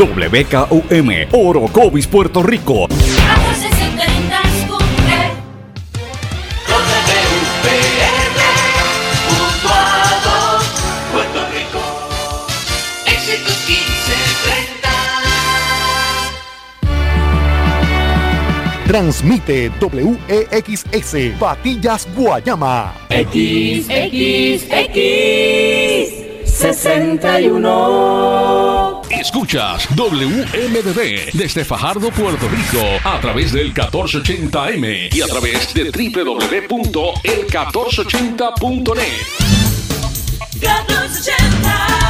WKUM, Orocovis, Puerto Rico. Transmite WEXS Patillas Guayama. XXX 61. Escuchas WMDB desde Fajardo, Puerto Rico, a través del 1480M y a través de www.el1480.net. 1480.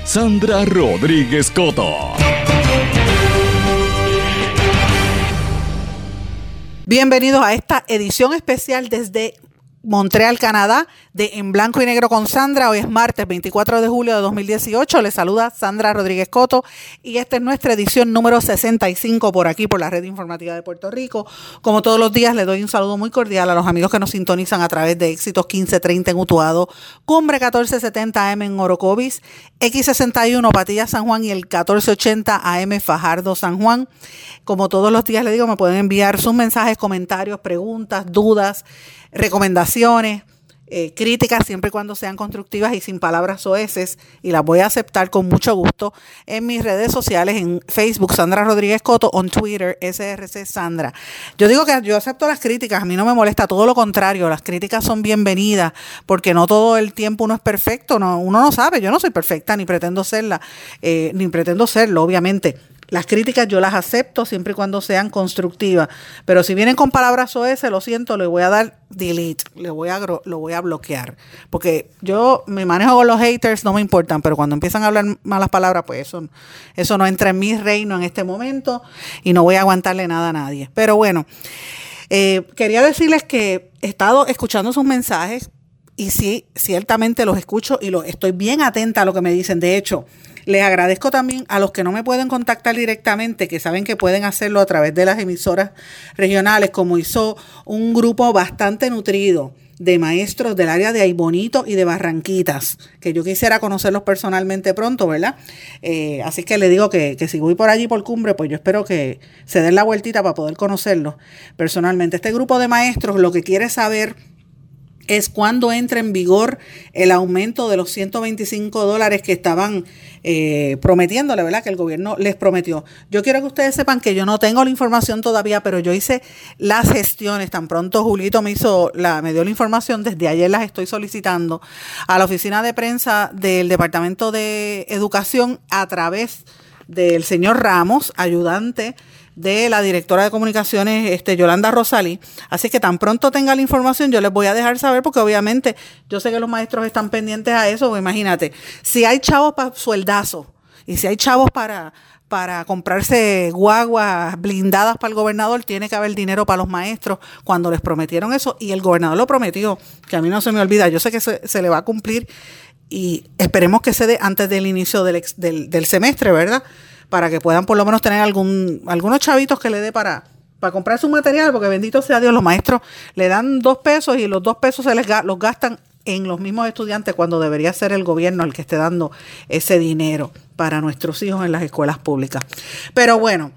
Sandra Rodríguez Coto. Bienvenidos a esta edición especial desde Montreal, Canadá, de En Blanco y Negro con Sandra. Hoy es martes 24 de julio de 2018. Les saluda Sandra Rodríguez Coto y esta es nuestra edición número 65 por aquí, por la Red Informativa de Puerto Rico. Como todos los días, le doy un saludo muy cordial a los amigos que nos sintonizan a través de Éxitos 1530 en Utuado, Cumbre 1470 AM en Orocovis, X61 Patilla San Juan y el 1480 AM Fajardo San Juan. Como todos los días le digo, me pueden enviar sus mensajes, comentarios, preguntas, dudas recomendaciones, eh, críticas, siempre y cuando sean constructivas y sin palabras oeces, y las voy a aceptar con mucho gusto en mis redes sociales, en Facebook, Sandra Rodríguez Coto, en Twitter, SRC Sandra. Yo digo que yo acepto las críticas, a mí no me molesta, todo lo contrario, las críticas son bienvenidas, porque no todo el tiempo uno es perfecto, no, uno no sabe, yo no soy perfecta, ni pretendo serla, eh, ni pretendo serlo, obviamente las críticas yo las acepto siempre y cuando sean constructivas, pero si vienen con palabras OS, lo siento, le voy a dar delete, le voy a, lo voy a bloquear, porque yo me manejo con los haters, no me importan, pero cuando empiezan a hablar malas palabras, pues eso, eso no entra en mi reino en este momento y no voy a aguantarle nada a nadie. Pero bueno, eh, quería decirles que he estado escuchando sus mensajes y sí, ciertamente los escucho y lo, estoy bien atenta a lo que me dicen. De hecho, les agradezco también a los que no me pueden contactar directamente, que saben que pueden hacerlo a través de las emisoras regionales, como hizo un grupo bastante nutrido de maestros del área de Aybonito y de Barranquitas, que yo quisiera conocerlos personalmente pronto, ¿verdad? Eh, así que le digo que, que, si voy por allí por cumbre, pues yo espero que se den la vueltita para poder conocerlos personalmente. Este grupo de maestros lo que quiere saber es cuando entra en vigor el aumento de los 125 dólares que estaban eh, prometiéndole, ¿verdad? Que el gobierno les prometió. Yo quiero que ustedes sepan que yo no tengo la información todavía, pero yo hice las gestiones. Tan pronto Julito me hizo la, me dio la información, desde ayer las estoy solicitando a la oficina de prensa del Departamento de Educación a través del señor Ramos, ayudante de la directora de comunicaciones, este, Yolanda Rosalí. Así que tan pronto tenga la información, yo les voy a dejar saber, porque obviamente yo sé que los maestros están pendientes a eso. Imagínate, si hay chavos para sueldazo y si hay chavos para, para comprarse guaguas blindadas para el gobernador, tiene que haber dinero para los maestros cuando les prometieron eso. Y el gobernador lo prometió, que a mí no se me olvida. Yo sé que se, se le va a cumplir y esperemos que se dé antes del inicio del, del semestre, ¿verdad? Para que puedan por lo menos tener algún, algunos chavitos que le dé para, para comprar su material, porque bendito sea Dios, los maestros le dan dos pesos y los dos pesos se les los gastan en los mismos estudiantes cuando debería ser el gobierno el que esté dando ese dinero para nuestros hijos en las escuelas públicas. Pero bueno,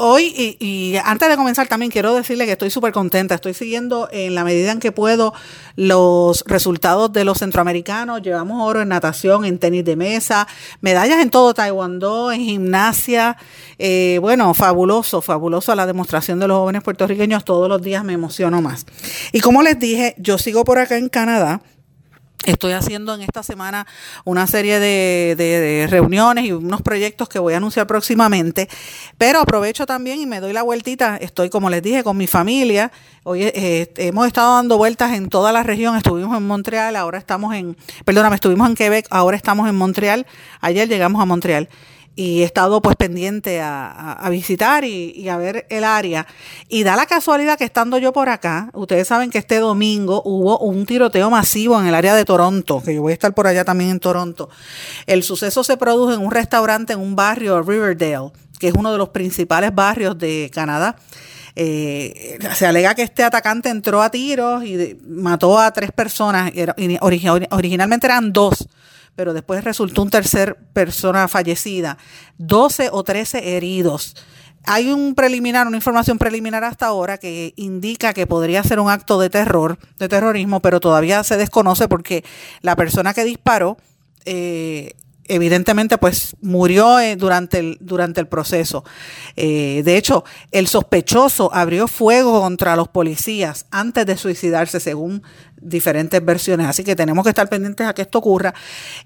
Hoy, y, antes de comenzar también quiero decirle que estoy súper contenta. Estoy siguiendo en la medida en que puedo los resultados de los centroamericanos. Llevamos oro en natación, en tenis de mesa, medallas en todo taekwondo, en gimnasia. Eh, bueno, fabuloso, fabuloso la demostración de los jóvenes puertorriqueños. Todos los días me emociono más. Y como les dije, yo sigo por acá en Canadá Estoy haciendo en esta semana una serie de, reuniones y unos proyectos que voy a anunciar próximamente, pero aprovecho también y me doy la vueltita. Estoy, como les dije, con mi familia. Hoy eh, hemos estado dando vueltas en toda la región. Estuvimos en Montreal, ahora estamos en, perdóname, estuvimos en Quebec, ahora estamos en Montreal. Ayer llegamos a Montreal. Y he estado pues pendiente a, visitar y, a ver el área. Y da la casualidad que estando yo por acá, ustedes saben que este domingo hubo un tiroteo masivo en el área de Toronto, que yo voy a estar por allá también en Toronto. El suceso se produjo en un restaurante en un barrio, Riverdale, que es uno de los principales barrios de Canadá. Eh, se alega que este atacante entró a tiros y mató a tres personas. originalmente eran dos pero después resultó un tercer persona fallecida, 12 o 13 heridos. Hay un preliminar, una información preliminar hasta ahora que indica que podría ser un acto de terror, de terrorismo, pero todavía se desconoce porque la persona que disparó eh, evidentemente pues murió eh, durante, el, durante el proceso. Eh, de hecho, el sospechoso abrió fuego contra los policías antes de suicidarse, según diferentes versiones. Así que tenemos que estar pendientes a que esto ocurra.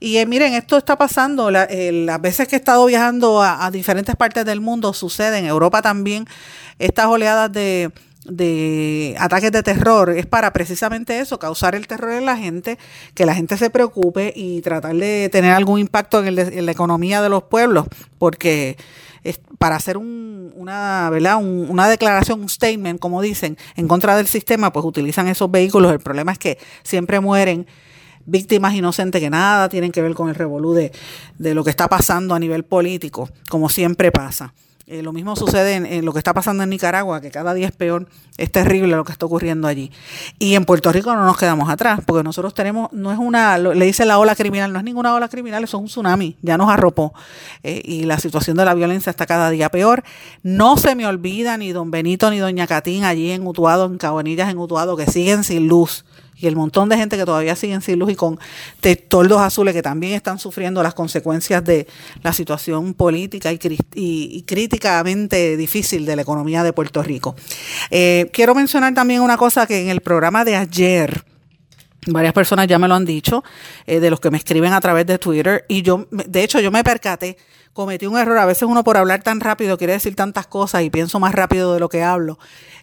Y eh, miren, esto está pasando, las veces que he estado viajando a, a diferentes partes del mundo, sucede en Europa también estas oleadas de de ataques de terror es para precisamente eso, causar el terror en la gente, que la gente se preocupe y tratar de tener algún impacto en, la economía de los pueblos, porque es para hacer una, ¿verdad? una declaración, un statement, como dicen, en contra del sistema, pues utilizan esos vehículos. El problema es que siempre mueren víctimas inocentes que nada tienen que ver con el revolú de, de lo que está pasando a nivel político, como siempre pasa. Eh, lo mismo sucede en, lo que está pasando en Nicaragua, que cada día es peor, es terrible lo que está ocurriendo allí. Y en Puerto Rico no nos quedamos atrás, porque nosotros tenemos, no es una, le dice la ola criminal, no es ninguna ola criminal, es un tsunami, ya nos arropó. Eh, y la situación de la violencia está cada día peor. No se me olvida ni don Benito ni doña Catín allí en Utuado, en Cabanillas en Utuado, que siguen sin luz y el montón de gente que todavía siguen sin luz y con toldos azules que también están sufriendo las consecuencias de la situación política y, críticamente difícil de la economía de Puerto Rico. Eh, quiero mencionar también una cosa que en el programa de ayer, Varias personas ya me lo han dicho, eh, de los que me escriben a través de Twitter, y yo, de hecho, yo me percaté cometí un error. A veces uno por hablar tan rápido quiere decir tantas cosas y pienso más rápido de lo que hablo.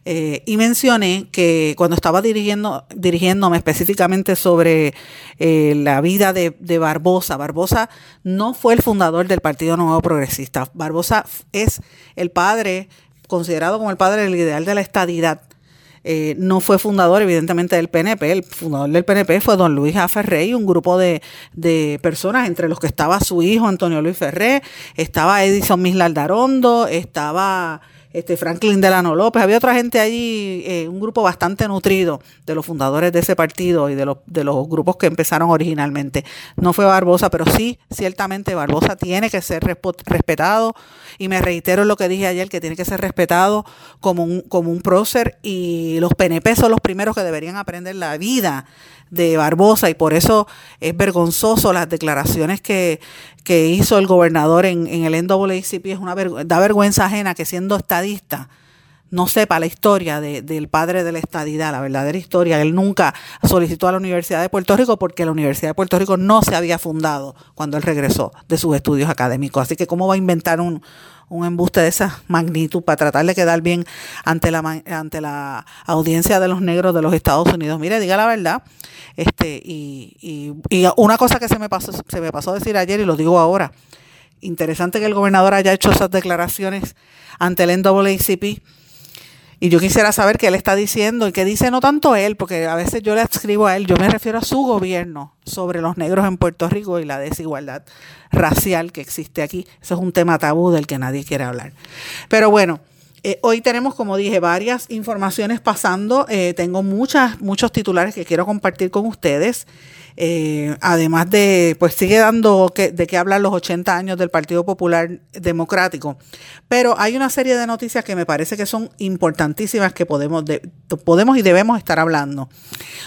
Eh, y mencioné que cuando estaba dirigiendo, dirigiéndome específicamente sobre eh, la vida de, de, Barbosa, Barbosa no fue el fundador del Partido Nuevo Progresista. Barbosa es el padre, considerado como el padre del ideal de la estadidad eh, no fue fundador, evidentemente, del PNP. El fundador del PNP fue don Luis A. Y un grupo de, de personas, entre los que estaba su hijo Antonio Luis Ferré, estaba Edison Mislar Darondo, estaba este Franklin Delano López, había otra gente allí, eh, un grupo bastante nutrido de los fundadores de ese partido y de los, de los grupos que empezaron originalmente. No fue Barbosa, pero sí, ciertamente Barbosa tiene que ser respetado y me reitero lo que dije ayer, que tiene que ser respetado como un, como un prócer y los PNP son los primeros que deberían aprender la vida de Barbosa y por eso es vergonzoso las declaraciones que, que hizo el gobernador en, en el NAACP. Es una da vergüenza ajena que siendo estadista no sepa la historia de, del padre de la estadidad, la verdadera historia. Él nunca solicitó a la Universidad de Puerto Rico porque la Universidad de Puerto Rico no se había fundado cuando él regresó de sus estudios académicos. Así que, ¿cómo va a inventar un, un embuste de esa magnitud para tratar de quedar bien ante la, ante la audiencia de los negros de los Estados Unidos. Mire, diga la verdad. Este, y, y, y una cosa que se me pasó, se me pasó a decir ayer y lo digo ahora. Interesante que el gobernador haya hecho esas declaraciones ante el NAACP y yo quisiera saber qué él está diciendo y qué dice no tanto él, porque a veces yo le escribo a él, yo me refiero a su gobierno sobre los negros en Puerto Rico y la desigualdad racial que existe aquí. Eso es un tema tabú del que nadie quiere hablar. Pero bueno, eh, hoy tenemos, como dije, varias informaciones pasando. Eh, tengo muchas, muchos titulares que quiero compartir con ustedes. Eh, además de, pues sigue dando que, de qué hablar los 80 años del Partido Popular Democrático. Pero hay una serie de noticias que me parece que son importantísimas que podemos, podemos y debemos estar hablando.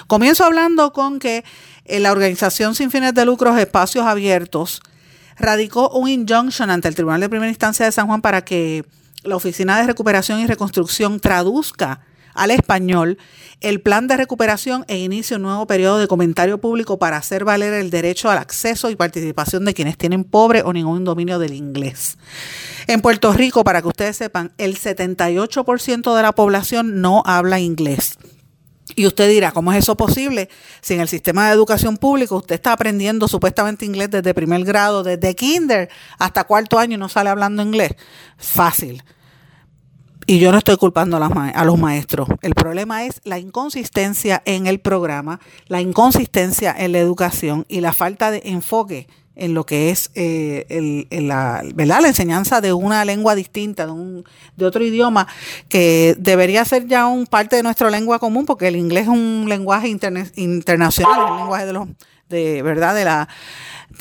Comienzo hablando con que la organización sin fines de lucros Espacios Abiertos radicó un injunction ante el Tribunal de Primera Instancia de San Juan para que la Oficina de Recuperación y Reconstrucción traduzca al español el plan de recuperación e inicie un nuevo periodo de comentario público para hacer valer el derecho al acceso y participación de quienes tienen pobre o ningún dominio del inglés. En Puerto Rico, para que ustedes sepan, el 78% de la población no habla inglés. Y usted dirá, ¿cómo es eso posible? Si en el sistema de educación pública usted está aprendiendo supuestamente inglés desde primer grado, desde kinder hasta cuarto año y no sale hablando inglés. Fácil. Y yo no estoy culpando a, los maestros. El problema es la inconsistencia en el programa, la inconsistencia en la educación y la falta de enfoque en lo que es eh, la, enseñanza de una lengua distinta, de, un, de otro idioma, que debería ser ya un parte de nuestra lengua común, porque el inglés es un lenguaje internacional, un lenguaje de los, de verdad, de la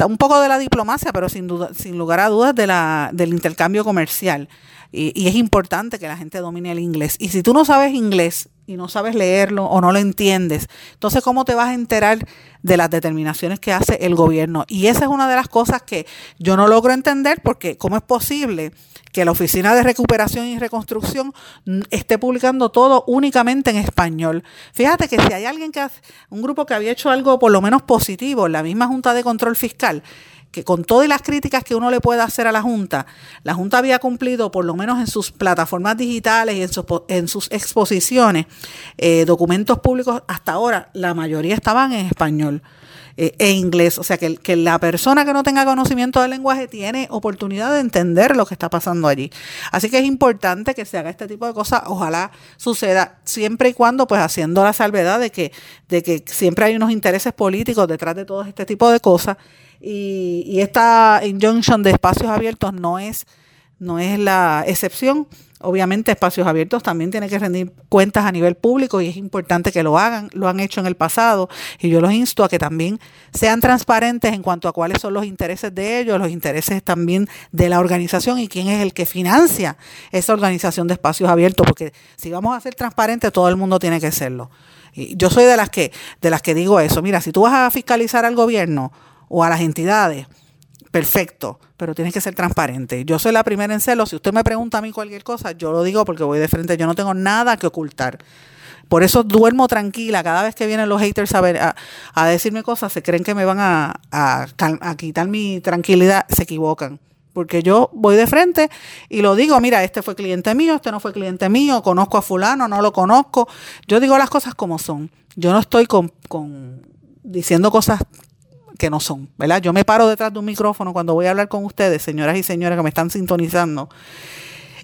un poco de la diplomacia, pero sin duda, sin lugar a dudas de la, del intercambio comercial. Y, y, es importante que la gente domine el inglés. Y si tú no sabes inglés y no sabes leerlo o no lo entiendes, entonces ¿cómo te vas a enterar de las determinaciones que hace el gobierno? Y esa es una de las cosas que yo no logro entender porque ¿cómo es posible que la Oficina de Recuperación y Reconstrucción esté publicando todo únicamente en español? Fíjate que si hay alguien que hace, un grupo que había hecho algo por lo menos positivo, la misma Junta de Control Fiscal, que con todas las críticas que uno le pueda hacer a la Junta, la Junta había cumplido, por lo menos en sus plataformas digitales y en, sus exposiciones, eh, documentos públicos, hasta ahora la mayoría estaban en español eh, e inglés. O sea, que, la persona que no tenga conocimiento del lenguaje tiene oportunidad de entender lo que está pasando allí. Así que es importante que se haga este tipo de cosas. Ojalá suceda siempre y cuando, pues, haciendo la salvedad de que siempre hay unos intereses políticos detrás de todo este tipo de cosas y, esta injunction de espacios abiertos no es, no es la excepción. Obviamente espacios abiertos también tienen que rendir cuentas a nivel público y es importante que lo hagan, lo han hecho en el pasado y yo los insto a que también sean transparentes en cuanto a cuáles son los intereses de ellos, los intereses también de la organización y quién es el que financia esa organización de espacios abiertos, porque si vamos a ser transparentes todo el mundo tiene que serlo. Y yo soy de las que de las que digo eso, mira, si tú vas a fiscalizar al gobierno o a las entidades, perfecto, pero tienes que ser transparente. Yo soy la primera en serlo. Si usted me pregunta a mí cualquier cosa, yo lo digo porque voy de frente, yo no tengo nada que ocultar. Por eso duermo tranquila. Cada vez que vienen los haters a, a, decirme cosas, se creen que me van a, a, quitar mi tranquilidad, se equivocan. Porque yo voy de frente y lo digo, mira, este fue cliente mío, este no fue cliente mío, conozco a fulano, no lo conozco. Yo digo las cosas como son. Yo no estoy con, con diciendo cosas que no son, ¿verdad? Yo me paro detrás de un micrófono cuando voy a hablar con ustedes, señoras y señores que me están sintonizando,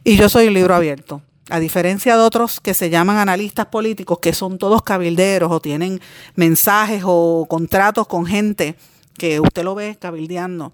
y yo soy un libro abierto. A diferencia de otros que se llaman analistas políticos, que son todos cabilderos o tienen mensajes o contratos con gente que usted lo ve cabildeando.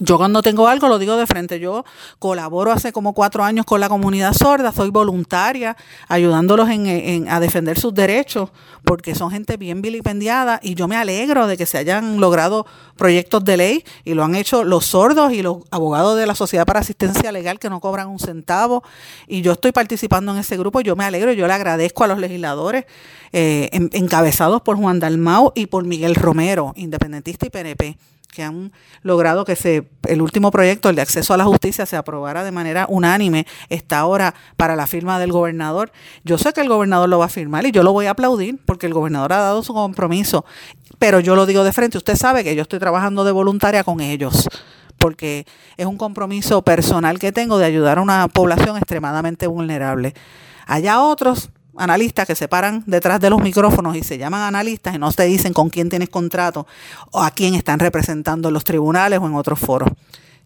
Yo cuando tengo algo lo digo de frente. Yo colaboro hace como cuatro años con la comunidad sorda, soy voluntaria, ayudándolos en, a defender sus derechos, porque son gente bien vilipendiada y yo me alegro de que se hayan logrado proyectos de ley y lo han hecho los sordos y los abogados de la Sociedad para Asistencia Legal que no cobran un centavo. Y yo estoy participando en ese grupo, yo me alegro, yo le agradezco a los legisladores eh, encabezados por Juan Dalmau y por Miguel Romero, independentista y PNP que han logrado que se, el último proyecto, el de acceso a la justicia, se aprobara de manera unánime, está ahora para la firma del gobernador. Yo sé que el gobernador lo va a firmar y yo lo voy a aplaudir porque el gobernador ha dado su compromiso, pero yo lo digo de frente, usted sabe que yo estoy trabajando de voluntaria con ellos porque es un compromiso personal que tengo de ayudar a una población extremadamente vulnerable. Allá otros analistas que se paran detrás de los micrófonos y se llaman analistas y no te dicen con quién tienes contrato o a quién están representando en los tribunales o en otros foros.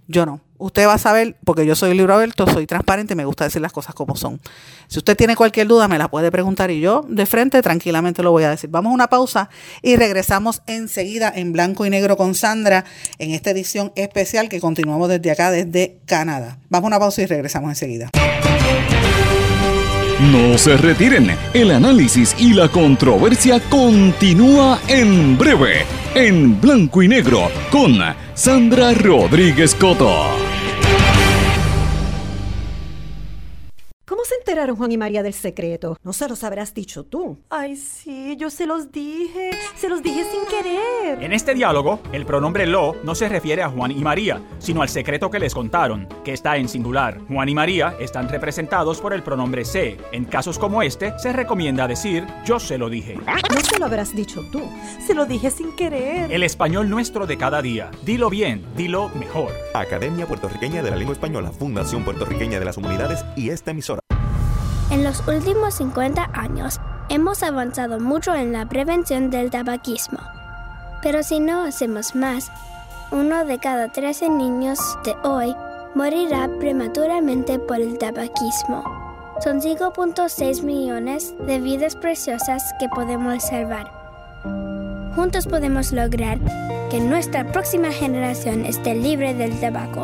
Yo no. Usted va a saber, porque yo soy libro abierto, soy transparente y me gusta decir las cosas como son. Si usted tiene cualquier duda, me la puede preguntar y yo de frente tranquilamente lo voy a decir. Vamos a una pausa y regresamos enseguida en blanco y negro con Sandra en esta edición especial que continuamos desde acá, desde Canadá. Vamos a una pausa y regresamos enseguida. No se retiren, el análisis y la controversia continúa en breve, en blanco y negro, con Sandra Rodríguez Coto. Se enteraron Juan y María del secreto? No se los habrás dicho tú. Ay, sí, yo se los dije. Se los dije sin querer. En este diálogo, el pronombre lo no se refiere a Juan y María, sino al secreto que les contaron, que está en singular. Juan y María están representados por el pronombre se. En casos como este, se recomienda decir yo se lo dije. No se lo habrás dicho tú. Se lo dije sin querer. El español nuestro de cada día. Dilo bien, dilo mejor. Academia Puertorriqueña de la Lengua Española, Fundación Puertorriqueña de las Humanidades y esta emisora. En los últimos 50 años, Hemos avanzado mucho en la prevención del tabaquismo. Pero si no hacemos más, uno de cada 13 niños de hoy morirá prematuramente por el tabaquismo. Son 5.6 millones de vidas preciosas que podemos salvar. Juntos podemos lograr que nuestra próxima generación esté libre del tabaco.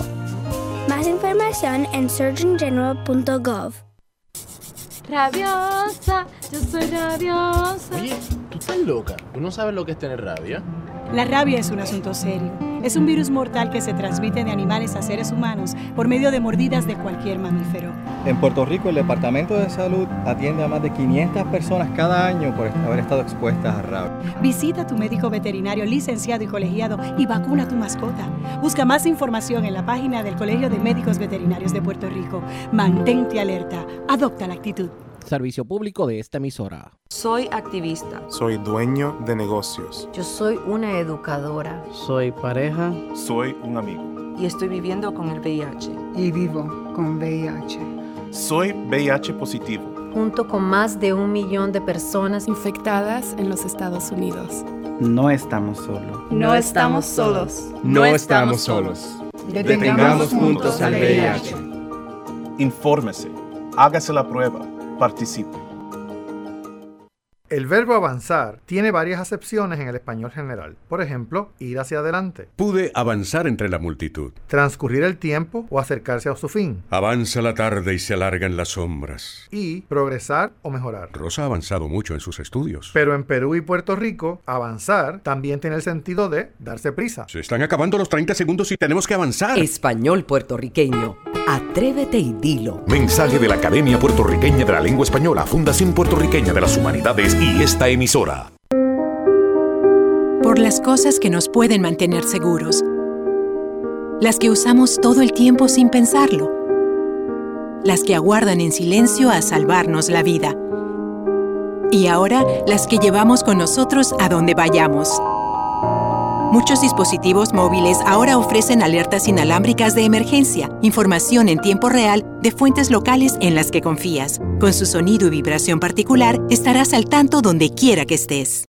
Más información en surgeongeneral.gov. Rabiosa, yo soy rabiosa. Oye, tú estás loca. ¿Tú no sabes lo que es tener rabia? La rabia es un asunto serio. Es un virus mortal que se transmite de animales a seres humanos por medio de mordidas de cualquier mamífero. En Puerto Rico, el Departamento de Salud atiende a más de 500 personas cada año por haber estado expuestas a rabia. Visita a tu médico veterinario licenciado y colegiado y vacuna a tu mascota. Busca más información en la página del Colegio de Médicos Veterinarios de Puerto Rico. Mantente alerta. Adopta la actitud. Servicio público de esta emisora. Soy activista. Soy dueño de negocios. Yo soy una educadora. Soy pareja. Soy un amigo. Y estoy viviendo con el VIH. Y vivo con VIH. Soy VIH positivo. Junto con más de un millón de personas infectadas en los Estados Unidos. No estamos solos. No estamos solos. No estamos solos. Detengamos juntos al VIH. Infórmese. Hágase la prueba participe. El verbo avanzar tiene varias acepciones en el español general. Por ejemplo, ir hacia adelante. Pude avanzar entre la multitud. Transcurrir el tiempo o acercarse a su fin. Avanza la tarde y se alargan las sombras. Y progresar o mejorar. Rosa ha avanzado mucho en sus estudios. Pero en Perú y Puerto Rico, avanzar también tiene el sentido de darse prisa. Se están acabando los 30 segundos y tenemos que avanzar. Español puertorriqueño. Atrévete y dilo. Mensaje de la Academia Puertorriqueña de la Lengua Española, Fundación Puertorriqueña de las Humanidades y esta emisora. Por las cosas que nos pueden mantener seguros. Las que usamos todo el tiempo sin pensarlo. Las que aguardan en silencio a salvarnos la vida. Y ahora las que llevamos con nosotros a donde vayamos. Muchos dispositivos móviles ahora ofrecen alertas inalámbricas de emergencia, información en tiempo real de fuentes locales en las que confías. Con su sonido y vibración particular, estarás al tanto donde quiera que estés.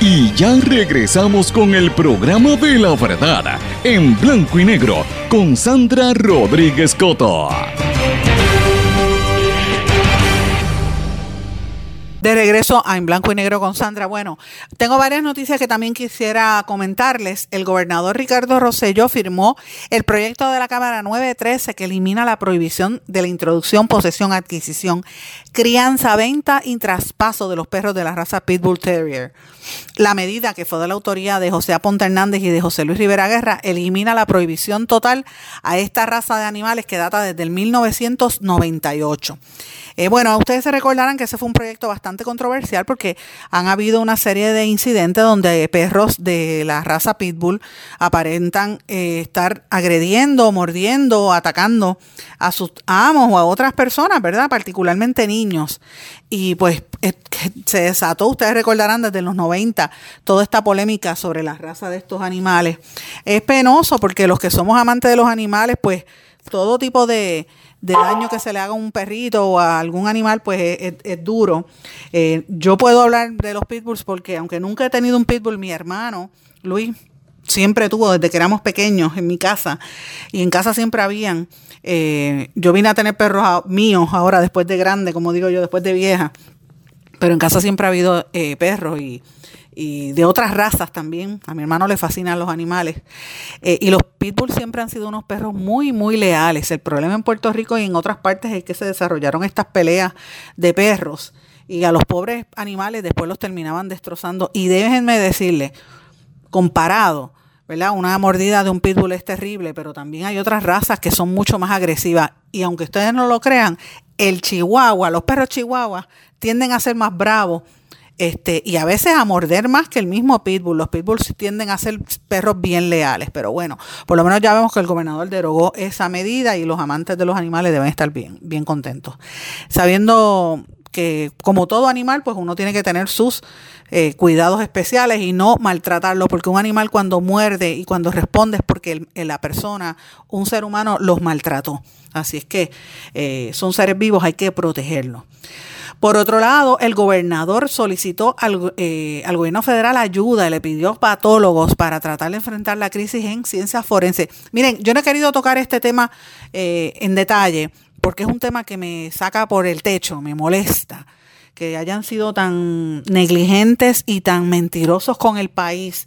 Y ya regresamos con el programa de la verdad, en blanco y negro, con Sandra Rodríguez Coto. De regreso a En Blanco y Negro con Sandra. Bueno, tengo varias noticias que también quisiera comentarles. El gobernador Ricardo Rosselló firmó el proyecto de la Cámara 913 que elimina la prohibición de la introducción, posesión, adquisición, crianza, venta y traspaso de los perros de la raza Pitbull Terrier. La medida que fue de la autoría de José Aponte Hernández y de José Luis Rivera Guerra elimina la prohibición total a esta raza de animales que data desde el 1998. Eh, bueno, ustedes se recordarán que ese fue un proyecto bastante controversial porque han habido una serie de incidentes donde perros de la raza Pitbull aparentan eh, estar agrediendo, mordiendo, atacando a sus amos o a otras personas, ¿verdad? Particularmente niños. Y pues eh, se desató, ustedes recordarán desde los 90, toda esta polémica sobre la raza de estos animales. Es penoso porque los que somos amantes de los animales, pues todo tipo de, daño que se le haga a un perrito o a algún animal, pues es, duro. Eh, yo puedo hablar de los pitbulls porque aunque nunca he tenido un pitbull, mi hermano, Luis, siempre tuvo desde que éramos pequeños en mi casa y en casa siempre habían. Eh, yo vine a tener perros míos ahora después de grande, como digo yo, después de vieja, pero en casa siempre ha habido eh, perros y de otras razas también. A mi hermano le fascinan los animales. Eh, y los pitbulls siempre han sido unos perros muy, muy leales. El problema en Puerto Rico y en otras partes es que se desarrollaron estas peleas de perros y a los pobres animales después los terminaban destrozando. Y déjenme decirle, comparado, ¿verdad? Una mordida de un pitbull es terrible, pero también hay otras razas que son mucho más agresivas. Y aunque ustedes no lo crean, el chihuahua, los perros chihuahuas tienden a ser más bravos este, y a veces a morder más que el mismo pitbull. Los pitbulls tienden a ser perros bien leales, pero bueno, por lo menos ya vemos que el gobernador derogó esa medida y los amantes de los animales deben estar bien, bien contentos. Sabiendo que como todo animal, pues uno tiene que tener sus eh, cuidados especiales y no maltratarlo, porque un animal cuando muerde y cuando responde es porque la persona, un ser humano, los maltrató. Así es que eh, son seres vivos, hay que protegerlos. Por otro lado, el gobernador solicitó al, eh, al, gobierno federal ayuda le pidió patólogos para tratar de enfrentar la crisis en ciencias forenses. Miren, yo no he querido tocar este tema eh, en detalle porque es un tema que me saca por el techo, me molesta que hayan sido tan negligentes y tan mentirosos con el país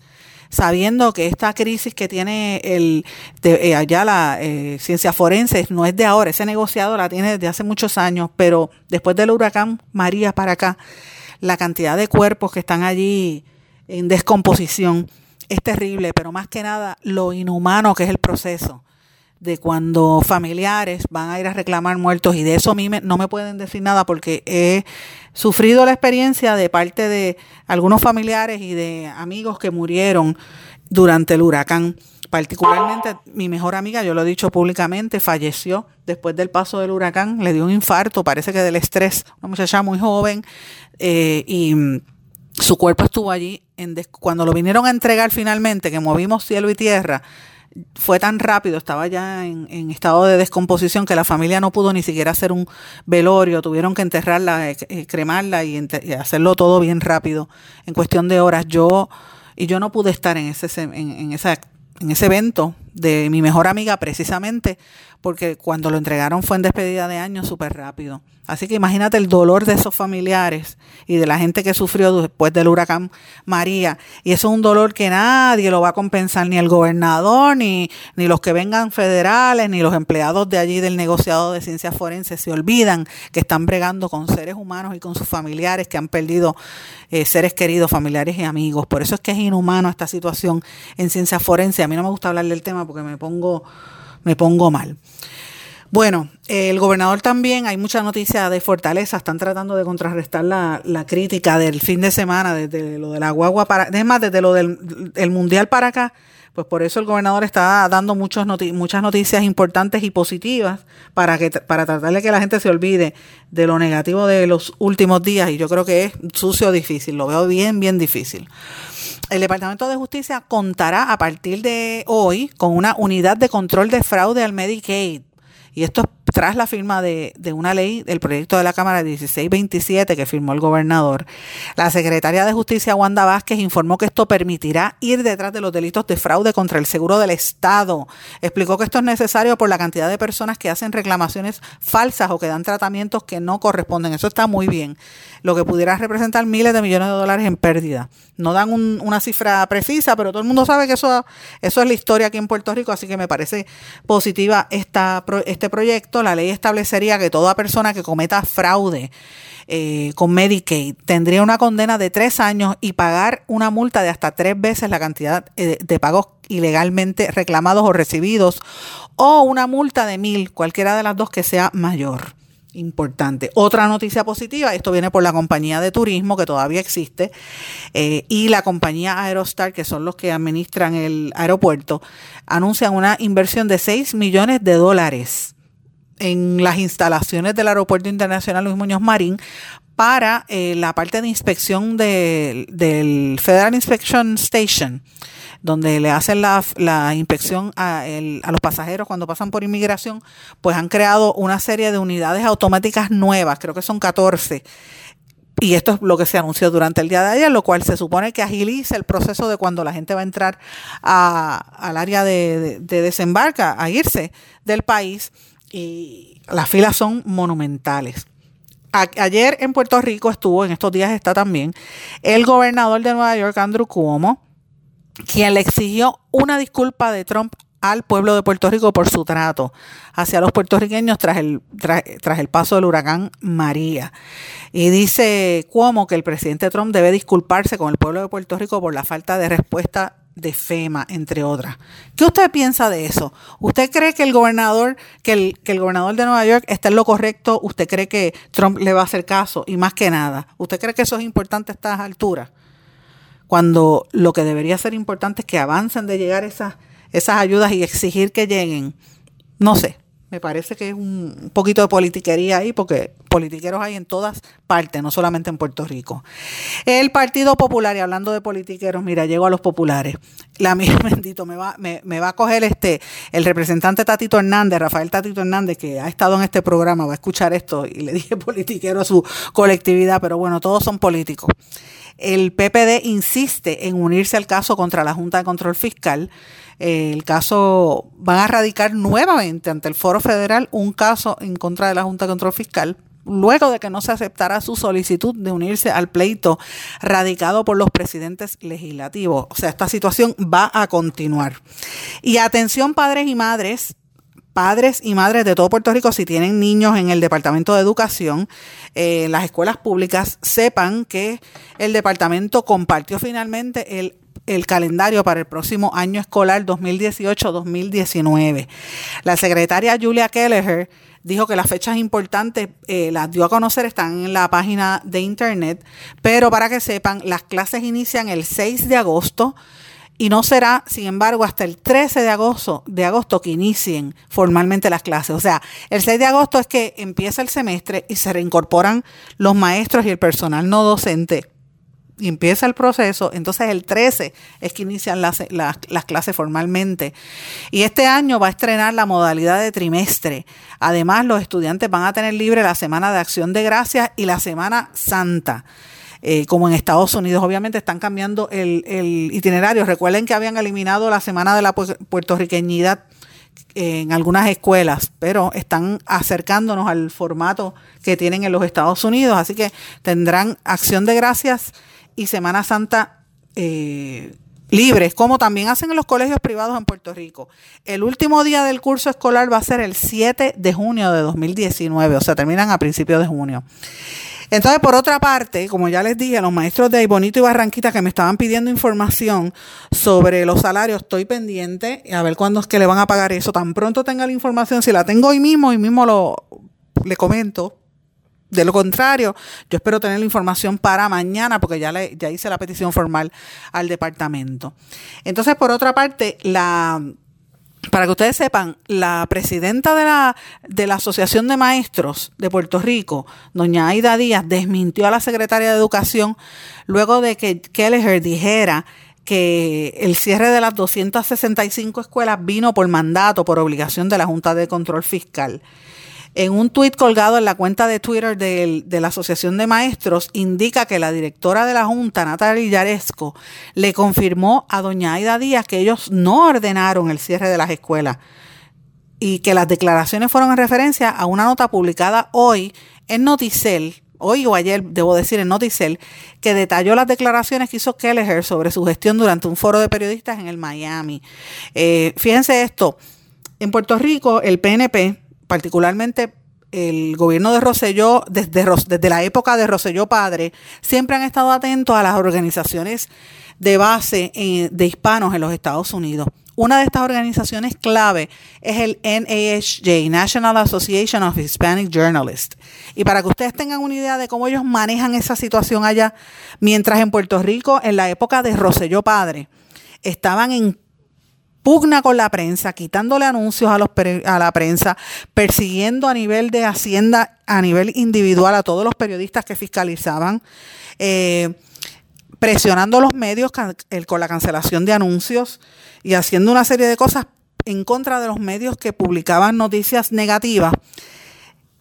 sabiendo que esta crisis que tiene el de, eh, allá la eh, ciencia forense no es de ahora, ese negociado la tiene desde hace muchos años, pero después del huracán María para acá, la cantidad de cuerpos que están allí en descomposición es terrible, pero más que nada lo inhumano que es el proceso de cuando familiares van a ir a reclamar muertos y de eso a mí no me pueden decir nada porque he sufrido la experiencia de parte de algunos familiares y de amigos que murieron durante el huracán. Particularmente mi mejor amiga, yo lo he dicho públicamente, falleció después del paso del huracán, le dio un infarto, parece que del estrés, una muchacha muy joven eh, y su cuerpo estuvo allí. Cuando lo vinieron a entregar finalmente, que movimos cielo y tierra, fue tan rápido, estaba ya en, estado de descomposición que la familia no pudo ni siquiera hacer un velorio, tuvieron que enterrarla, eh, eh, cremarla y, hacerlo todo bien rápido, en cuestión de horas. Yo, y yo no pude estar en ese, en, en, en ese evento de mi mejor amiga precisamente porque cuando lo entregaron fue en despedida de año súper rápido. Así que imagínate el dolor de esos familiares y de la gente que sufrió después del huracán María. Y eso es un dolor que nadie lo va a compensar, ni el gobernador, ni, ni los que vengan federales, ni los empleados de allí del negociado de ciencias forenses. Se olvidan que están bregando con seres humanos y con sus familiares que han perdido eh, seres queridos, familiares y amigos. Por eso es que es inhumano esta situación en ciencias forenses. A mí no me gusta hablar del tema porque me pongo me pongo mal. Bueno, el gobernador también, hay mucha noticia de Fortaleza, están tratando de contrarrestar la, crítica del fin de semana, desde lo de la guagua para, es más, desde lo del Mundial para acá, pues por eso el gobernador está dando muchos muchas noticias importantes y positivas para, que, para tratar de que la gente se olvide de lo negativo de los últimos días, y yo creo que es sucio difícil, lo veo bien, bien difícil el Departamento de Justicia contará a partir de hoy con una unidad de control de fraude al Medicaid. Y esto es tras la firma de, una ley, el proyecto de la Cámara 1627 que firmó el gobernador, la secretaria de Justicia, Wanda Vázquez, informó que esto permitirá ir detrás de los delitos de fraude contra el seguro del Estado. Explicó que esto es necesario por la cantidad de personas que hacen reclamaciones falsas o que dan tratamientos que no corresponden. Eso está muy bien, lo que pudiera representar miles de millones de dólares en pérdida. No dan una cifra precisa, pero todo el mundo sabe que eso, eso es la historia aquí en Puerto Rico, así que me parece positiva esta, este proyecto la ley establecería que toda persona que cometa fraude eh, con Medicaid tendría una condena de tres años y pagar una multa de hasta tres veces la cantidad eh, de pagos ilegalmente reclamados o recibidos o una multa de mil, cualquiera de las dos que sea mayor. Importante. Otra noticia positiva, esto viene por la compañía de turismo que todavía existe eh, y la compañía Aerostar, que son los que administran el aeropuerto, anuncian una inversión de 6 millones de dólares en las instalaciones del Aeropuerto Internacional Luis Muñoz Marín para eh, la parte de inspección del Federal Inspection Station, donde le hacen la, inspección a, a, los pasajeros cuando pasan por inmigración, pues han creado una serie de unidades automáticas nuevas, creo que son 14. Y esto es lo que se anunció durante el día de ayer, lo cual se supone que agiliza el proceso de cuando la gente va a entrar al área de, de desembarca, a irse del país y las filas son monumentales. ayer en Puerto Rico estuvo, en estos días está también, el gobernador de Nueva York, Andrew Cuomo, quien le exigió una disculpa de Trump al pueblo de Puerto Rico por su trato hacia los puertorriqueños tras el, tras, el paso del huracán María. Y dice Cuomo que el presidente Trump debe disculparse con el pueblo de Puerto Rico por la falta de respuesta de FEMA, entre otras. ¿Qué usted piensa de eso? ¿Usted cree que el gobernador, que el, que el gobernador de Nueva York está en lo correcto? ¿Usted cree que Trump le va a hacer caso? Y más que nada, ¿usted cree que eso es importante a estas alturas? Cuando lo que debería ser importante es que avancen de llegar esas, esas ayudas y exigir que lleguen. No sé, Me parece que es un poquito de politiquería ahí, porque politiqueros hay en todas partes, no solamente en Puerto Rico. El Partido Popular, y hablando de politiqueros, mira, llego a los populares. La mía, bendito, me va, me, me, va a coger este, el representante Tatito Hernández, Rafael Tatito Hernández, que ha estado en este programa, va a escuchar esto, y le dije politiquero a su colectividad, pero bueno, todos son políticos. El PPD insiste en unirse al caso contra la Junta de Control Fiscal el caso, van a radicar nuevamente ante el Foro Federal un caso en contra de la Junta de Control Fiscal luego de que no se aceptara su solicitud de unirse al pleito radicado por los presidentes legislativos. O sea, esta situación va a continuar. Y atención padres y madres, padres y madres de todo Puerto Rico, si tienen niños en el Departamento de Educación, eh, en las escuelas públicas, sepan que el departamento compartió finalmente el el calendario para el próximo año escolar 2018-2019. La secretaria Julia Kelleher dijo que las fechas importantes eh, las dio a conocer, están en la página de internet, pero para que sepan, las clases inician el 6 de agosto y no será, sin embargo, hasta el 13 de agosto, de agosto que inicien formalmente las clases. O sea, el 6 de agosto es que empieza el semestre y se reincorporan los maestros y el personal no docente y empieza el proceso, entonces el 13 es que inician las, las, clases formalmente. Y este año va a estrenar la modalidad de trimestre. Además, los estudiantes van a tener libre la Semana de Acción de Gracias y la Semana Santa. Eh, como en Estados Unidos, obviamente están cambiando el, el, itinerario. Recuerden que habían eliminado la Semana de la puertorriqueñidad en algunas escuelas, pero están acercándonos al formato que tienen en los Estados Unidos, así que tendrán acción de gracias y Semana Santa eh, libres, como también hacen en los colegios privados en Puerto Rico. El último día del curso escolar va a ser el 7 de junio de 2019, o sea, terminan a principios de junio. Entonces, por otra parte, como ya les dije, los maestros de Bonito y Barranquita que me estaban pidiendo información sobre los salarios, estoy pendiente a ver cuándo es que le van a pagar eso. Tan pronto tenga la información, si la tengo hoy mismo, hoy mismo lo le comento de lo contrario, yo espero tener la información para mañana porque ya, le, ya hice la petición formal al departamento. Entonces, por otra parte, la para que ustedes sepan, la presidenta de la, de la Asociación de Maestros de Puerto Rico, doña Aida Díaz, desmintió a la secretaria de Educación luego de que Kelleher dijera que el cierre de las 265 escuelas vino por mandato, por obligación de la Junta de Control Fiscal. En un tuit colgado en la cuenta de Twitter de, la Asociación de Maestros, indica que la directora de la Junta, Natalia Yaresco, le confirmó a doña Aida Díaz que ellos no ordenaron el cierre de las escuelas y que las declaraciones fueron en referencia a una nota publicada hoy en Noticel, hoy o ayer, debo decir, en Noticel, que detalló las declaraciones que hizo Kelleher sobre su gestión durante un foro de periodistas en el Miami. Eh, fíjense esto, en Puerto Rico el PNP particularmente el gobierno de Roselló, desde, la época de Roselló Padre, siempre han estado atentos a las organizaciones de base eh, de hispanos en los Estados Unidos. Una de estas organizaciones clave es el NAHJ, National Association of Hispanic Journalists. Y para que ustedes tengan una idea de cómo ellos manejan esa situación allá, mientras en Puerto Rico, en la época de Roselló Padre, estaban en pugna con la prensa, quitándole anuncios a, los, a la prensa, persiguiendo a nivel de Hacienda, a nivel individual a todos los periodistas que fiscalizaban, eh, presionando a los medios con la cancelación de anuncios y haciendo una serie de cosas en contra de los medios que publicaban noticias negativas.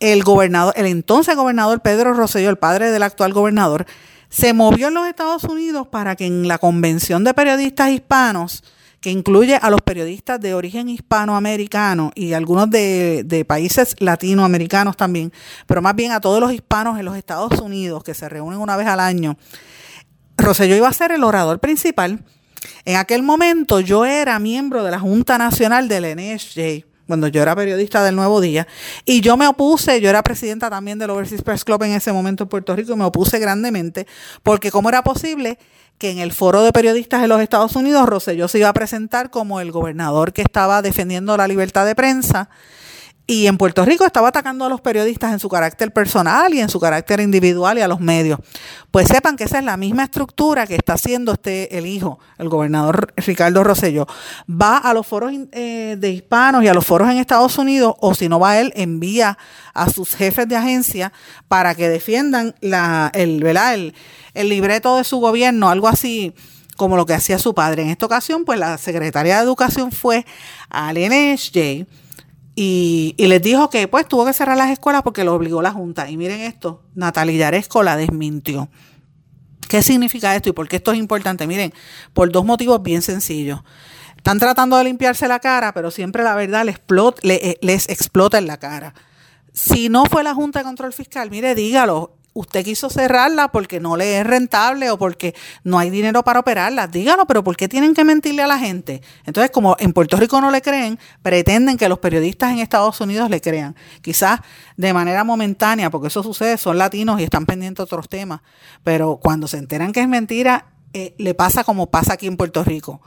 El gobernador, el entonces gobernador Pedro Rosselló, el padre del actual gobernador, se movió en los Estados Unidos para que en la convención de periodistas hispanos que incluye a los periodistas de origen hispanoamericano y algunos de, países latinoamericanos también, pero más bien a todos los hispanos en los Estados Unidos que se reúnen una vez al año. Roselló iba a ser el orador principal. En aquel momento yo era miembro de la Junta Nacional del NSJ cuando yo era periodista del Nuevo Día, y yo me opuse, yo era presidenta también del Overseas Press Club en ese momento en Puerto Rico, y me opuse grandemente, porque cómo era posible que en el foro de periodistas de los Estados Unidos Rosselló se iba a presentar como el gobernador que estaba defendiendo la libertad de prensa y en Puerto Rico estaba atacando a los periodistas en su carácter personal y en su carácter individual y a los medios. Pues sepan que esa es la misma estructura que está haciendo este el hijo, el gobernador Ricardo Rosselló. Va a los foros eh, de hispanos y a los foros en Estados Unidos, o si no va él, envía a sus jefes de agencia para que defiendan el, El, libreto de su gobierno, algo así como lo que hacía su padre. En esta ocasión, pues la secretaria de Educación fue a NSJ y, les dijo que pues tuvo que cerrar las escuelas porque lo obligó la Junta. Y miren esto, Natalia Yaresco la desmintió. ¿Qué significa esto y por qué esto es importante? Miren, por dos motivos bien sencillos. Están tratando de limpiarse la cara, pero siempre la verdad les eh, les explota en la cara. Si no fue la Junta de Control Fiscal, mire, dígalo, usted quiso cerrarla porque no le es rentable o porque no hay dinero para operarla. Dígalo, pero ¿por qué tienen que mentirle a la gente? Entonces, como en Puerto Rico no le creen, pretenden que los periodistas en Estados Unidos le crean. Quizás de manera momentánea, porque eso sucede, son latinos y están pendientes de otros temas. Pero cuando se enteran que es mentira, eh, le pasa como pasa aquí en Puerto Rico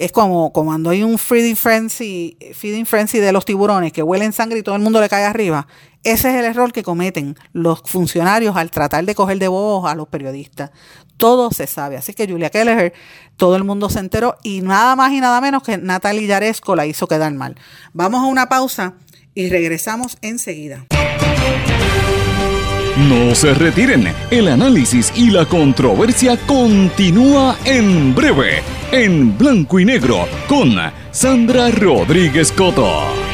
es como, cuando hay un feeding frenzy, feeding frenzy de los tiburones que huelen sangre y todo el mundo le cae arriba. Ese es el error que cometen los funcionarios al tratar de coger de voz a los periodistas. Todo se sabe. Así que Julia Kelleher, todo el mundo se enteró y nada más y nada menos que Natalie Yaresco la hizo quedar mal. Vamos a una pausa y regresamos enseguida. No se retiren, el análisis y la controversia continúa en breve, en blanco y negro, con Sandra Rodríguez Coto.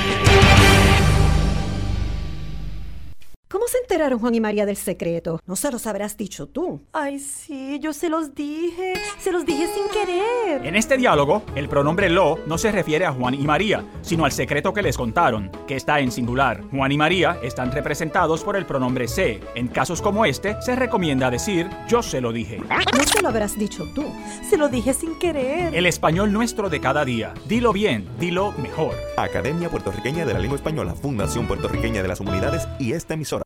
¿Cómo se enteraron Juan y María del secreto? No se los habrás dicho tú. Ay, sí, yo se los dije. Se los dije sin querer. En este diálogo, el pronombre lo no se refiere a Juan y María, sino al secreto que les contaron, que está en singular. Juan y María están representados por el pronombre se. En casos como este, se recomienda decir yo se lo dije. No se lo habrás dicho tú. Se lo dije sin querer. El español nuestro de cada día. Dilo bien, dilo mejor. Academia Puertorriqueña de la Lengua Española, Fundación Puertorriqueña de las Humanidades y esta emisora.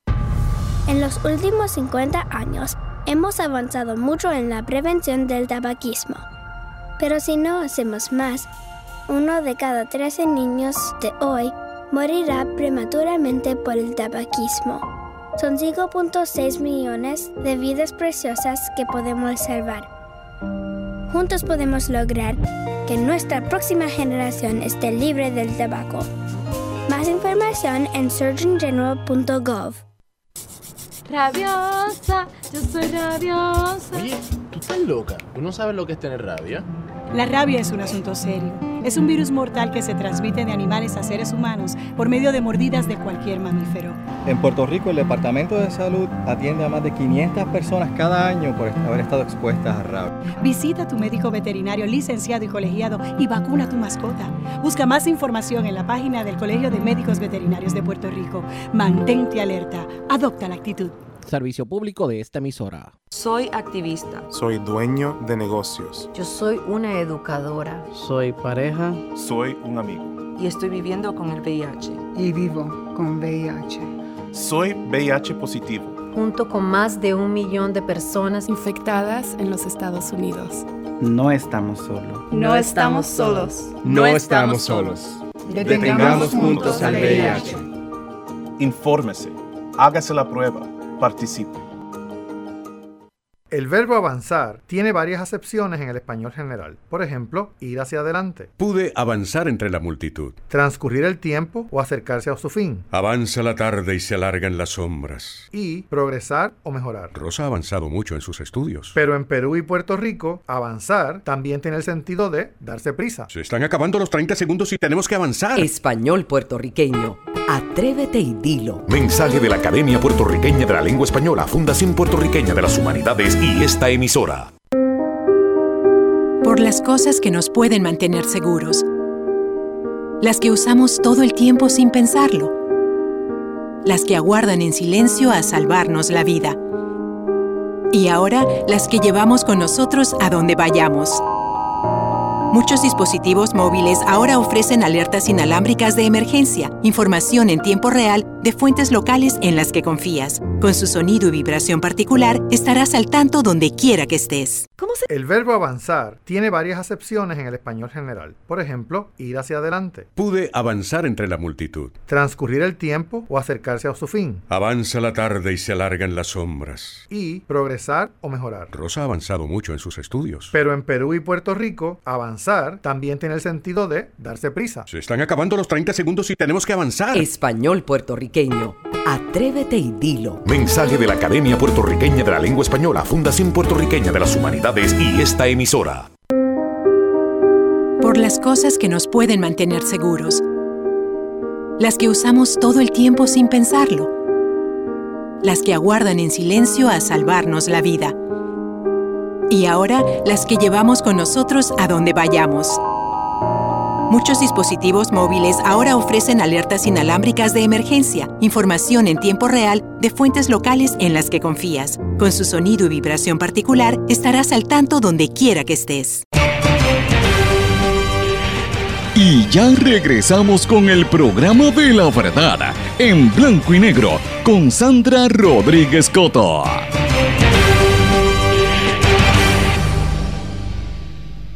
En los últimos 50 años hemos avanzado mucho en la prevención del tabaquismo. Pero si no hacemos más, uno de cada 13 niños de hoy morirá prematuramente por el tabaquismo. Son 5.6 millones de vidas preciosas que podemos salvar. Juntos podemos lograr que nuestra próxima generación esté libre del tabaco. Más información en surgeongeneral.gov. Rabiosa, yo soy rabiosa. Oye, tú estás loca. ¿Tú no sabes lo que es tener rabia? La rabia es un asunto serio. Es un virus mortal que se transmite de animales a seres humanos por medio de mordidas de cualquier mamífero. En Puerto Rico, el Departamento de Salud atiende a más de 500 personas cada año por haber estado expuestas a rabia. Visita a tu médico veterinario licenciado y colegiado y vacuna a tu mascota. Busca más información en la página del Colegio de Médicos Veterinarios de Puerto Rico. Mantente alerta. Adopta la actitud. Servicio público de esta emisora. Soy activista. Soy dueño de negocios. Yo soy una educadora. Soy pareja. Soy un amigo. Y estoy viviendo con el VIH. Y vivo con VIH. Soy VIH positivo. Junto con más de un millón de personas infectadas en los Estados Unidos. No estamos solos. No estamos solos. No estamos solos. Detengamos juntos al VIH. Infórmese. Hágase la prueba participe. El verbo avanzar tiene varias acepciones en el español general. Por ejemplo, ir hacia adelante. Pude avanzar entre la multitud. Transcurrir el tiempo o acercarse a su fin. Avanza la tarde y se alargan las sombras. Y progresar o mejorar. Rosa ha avanzado mucho en sus estudios. Pero en Perú y Puerto Rico, avanzar también tiene el sentido de darse prisa. Se están acabando los 30 segundos y tenemos que avanzar. Español puertorriqueño. Atrévete y dilo. Mensaje de la Academia Puertorriqueña de la Lengua Española, Fundación Puertorriqueña de las Humanidades y esta emisora. Por las cosas que nos pueden mantener seguros. Las que usamos todo el tiempo sin pensarlo. Las que aguardan en silencio a salvarnos la vida. Y ahora las que llevamos con nosotros a donde vayamos. Muchos dispositivos móviles ahora ofrecen alertas inalámbricas de emergencia, información en tiempo real de fuentes locales en las que confías. Con su sonido y vibración particular, estarás al tanto donde quiera que estés. ¿Cómo se...? El verbo avanzar tiene varias acepciones en el español general. Por ejemplo, ir hacia adelante. Pude avanzar entre la multitud. Transcurrir el tiempo o acercarse a su fin. Avanza la tarde y se alargan las sombras. Y progresar o mejorar. Rosa ha avanzado mucho en sus estudios. Pero en Perú y Puerto Rico, avanzar también tiene el sentido de darse prisa. Se están acabando los 30 segundos y tenemos que avanzar. Español puertorriqueño. Atrévete y dilo. Mensaje de la Academia Puertorriqueña de la Lengua Española, Fundación Puertorriqueña de las Humanidades y esta emisora. Por las cosas que nos pueden mantener seguros. Las que usamos todo el tiempo sin pensarlo. Las que aguardan en silencio a salvarnos la vida. Y ahora las que llevamos con nosotros a donde vayamos. Muchos dispositivos móviles ahora ofrecen alertas inalámbricas de emergencia, información en tiempo real de fuentes locales en las que confías. Con su sonido y vibración particular, estarás al tanto donde quiera que estés. Y ya regresamos con el programa de la verdad, en blanco y negro, con Sandra Rodríguez Coto.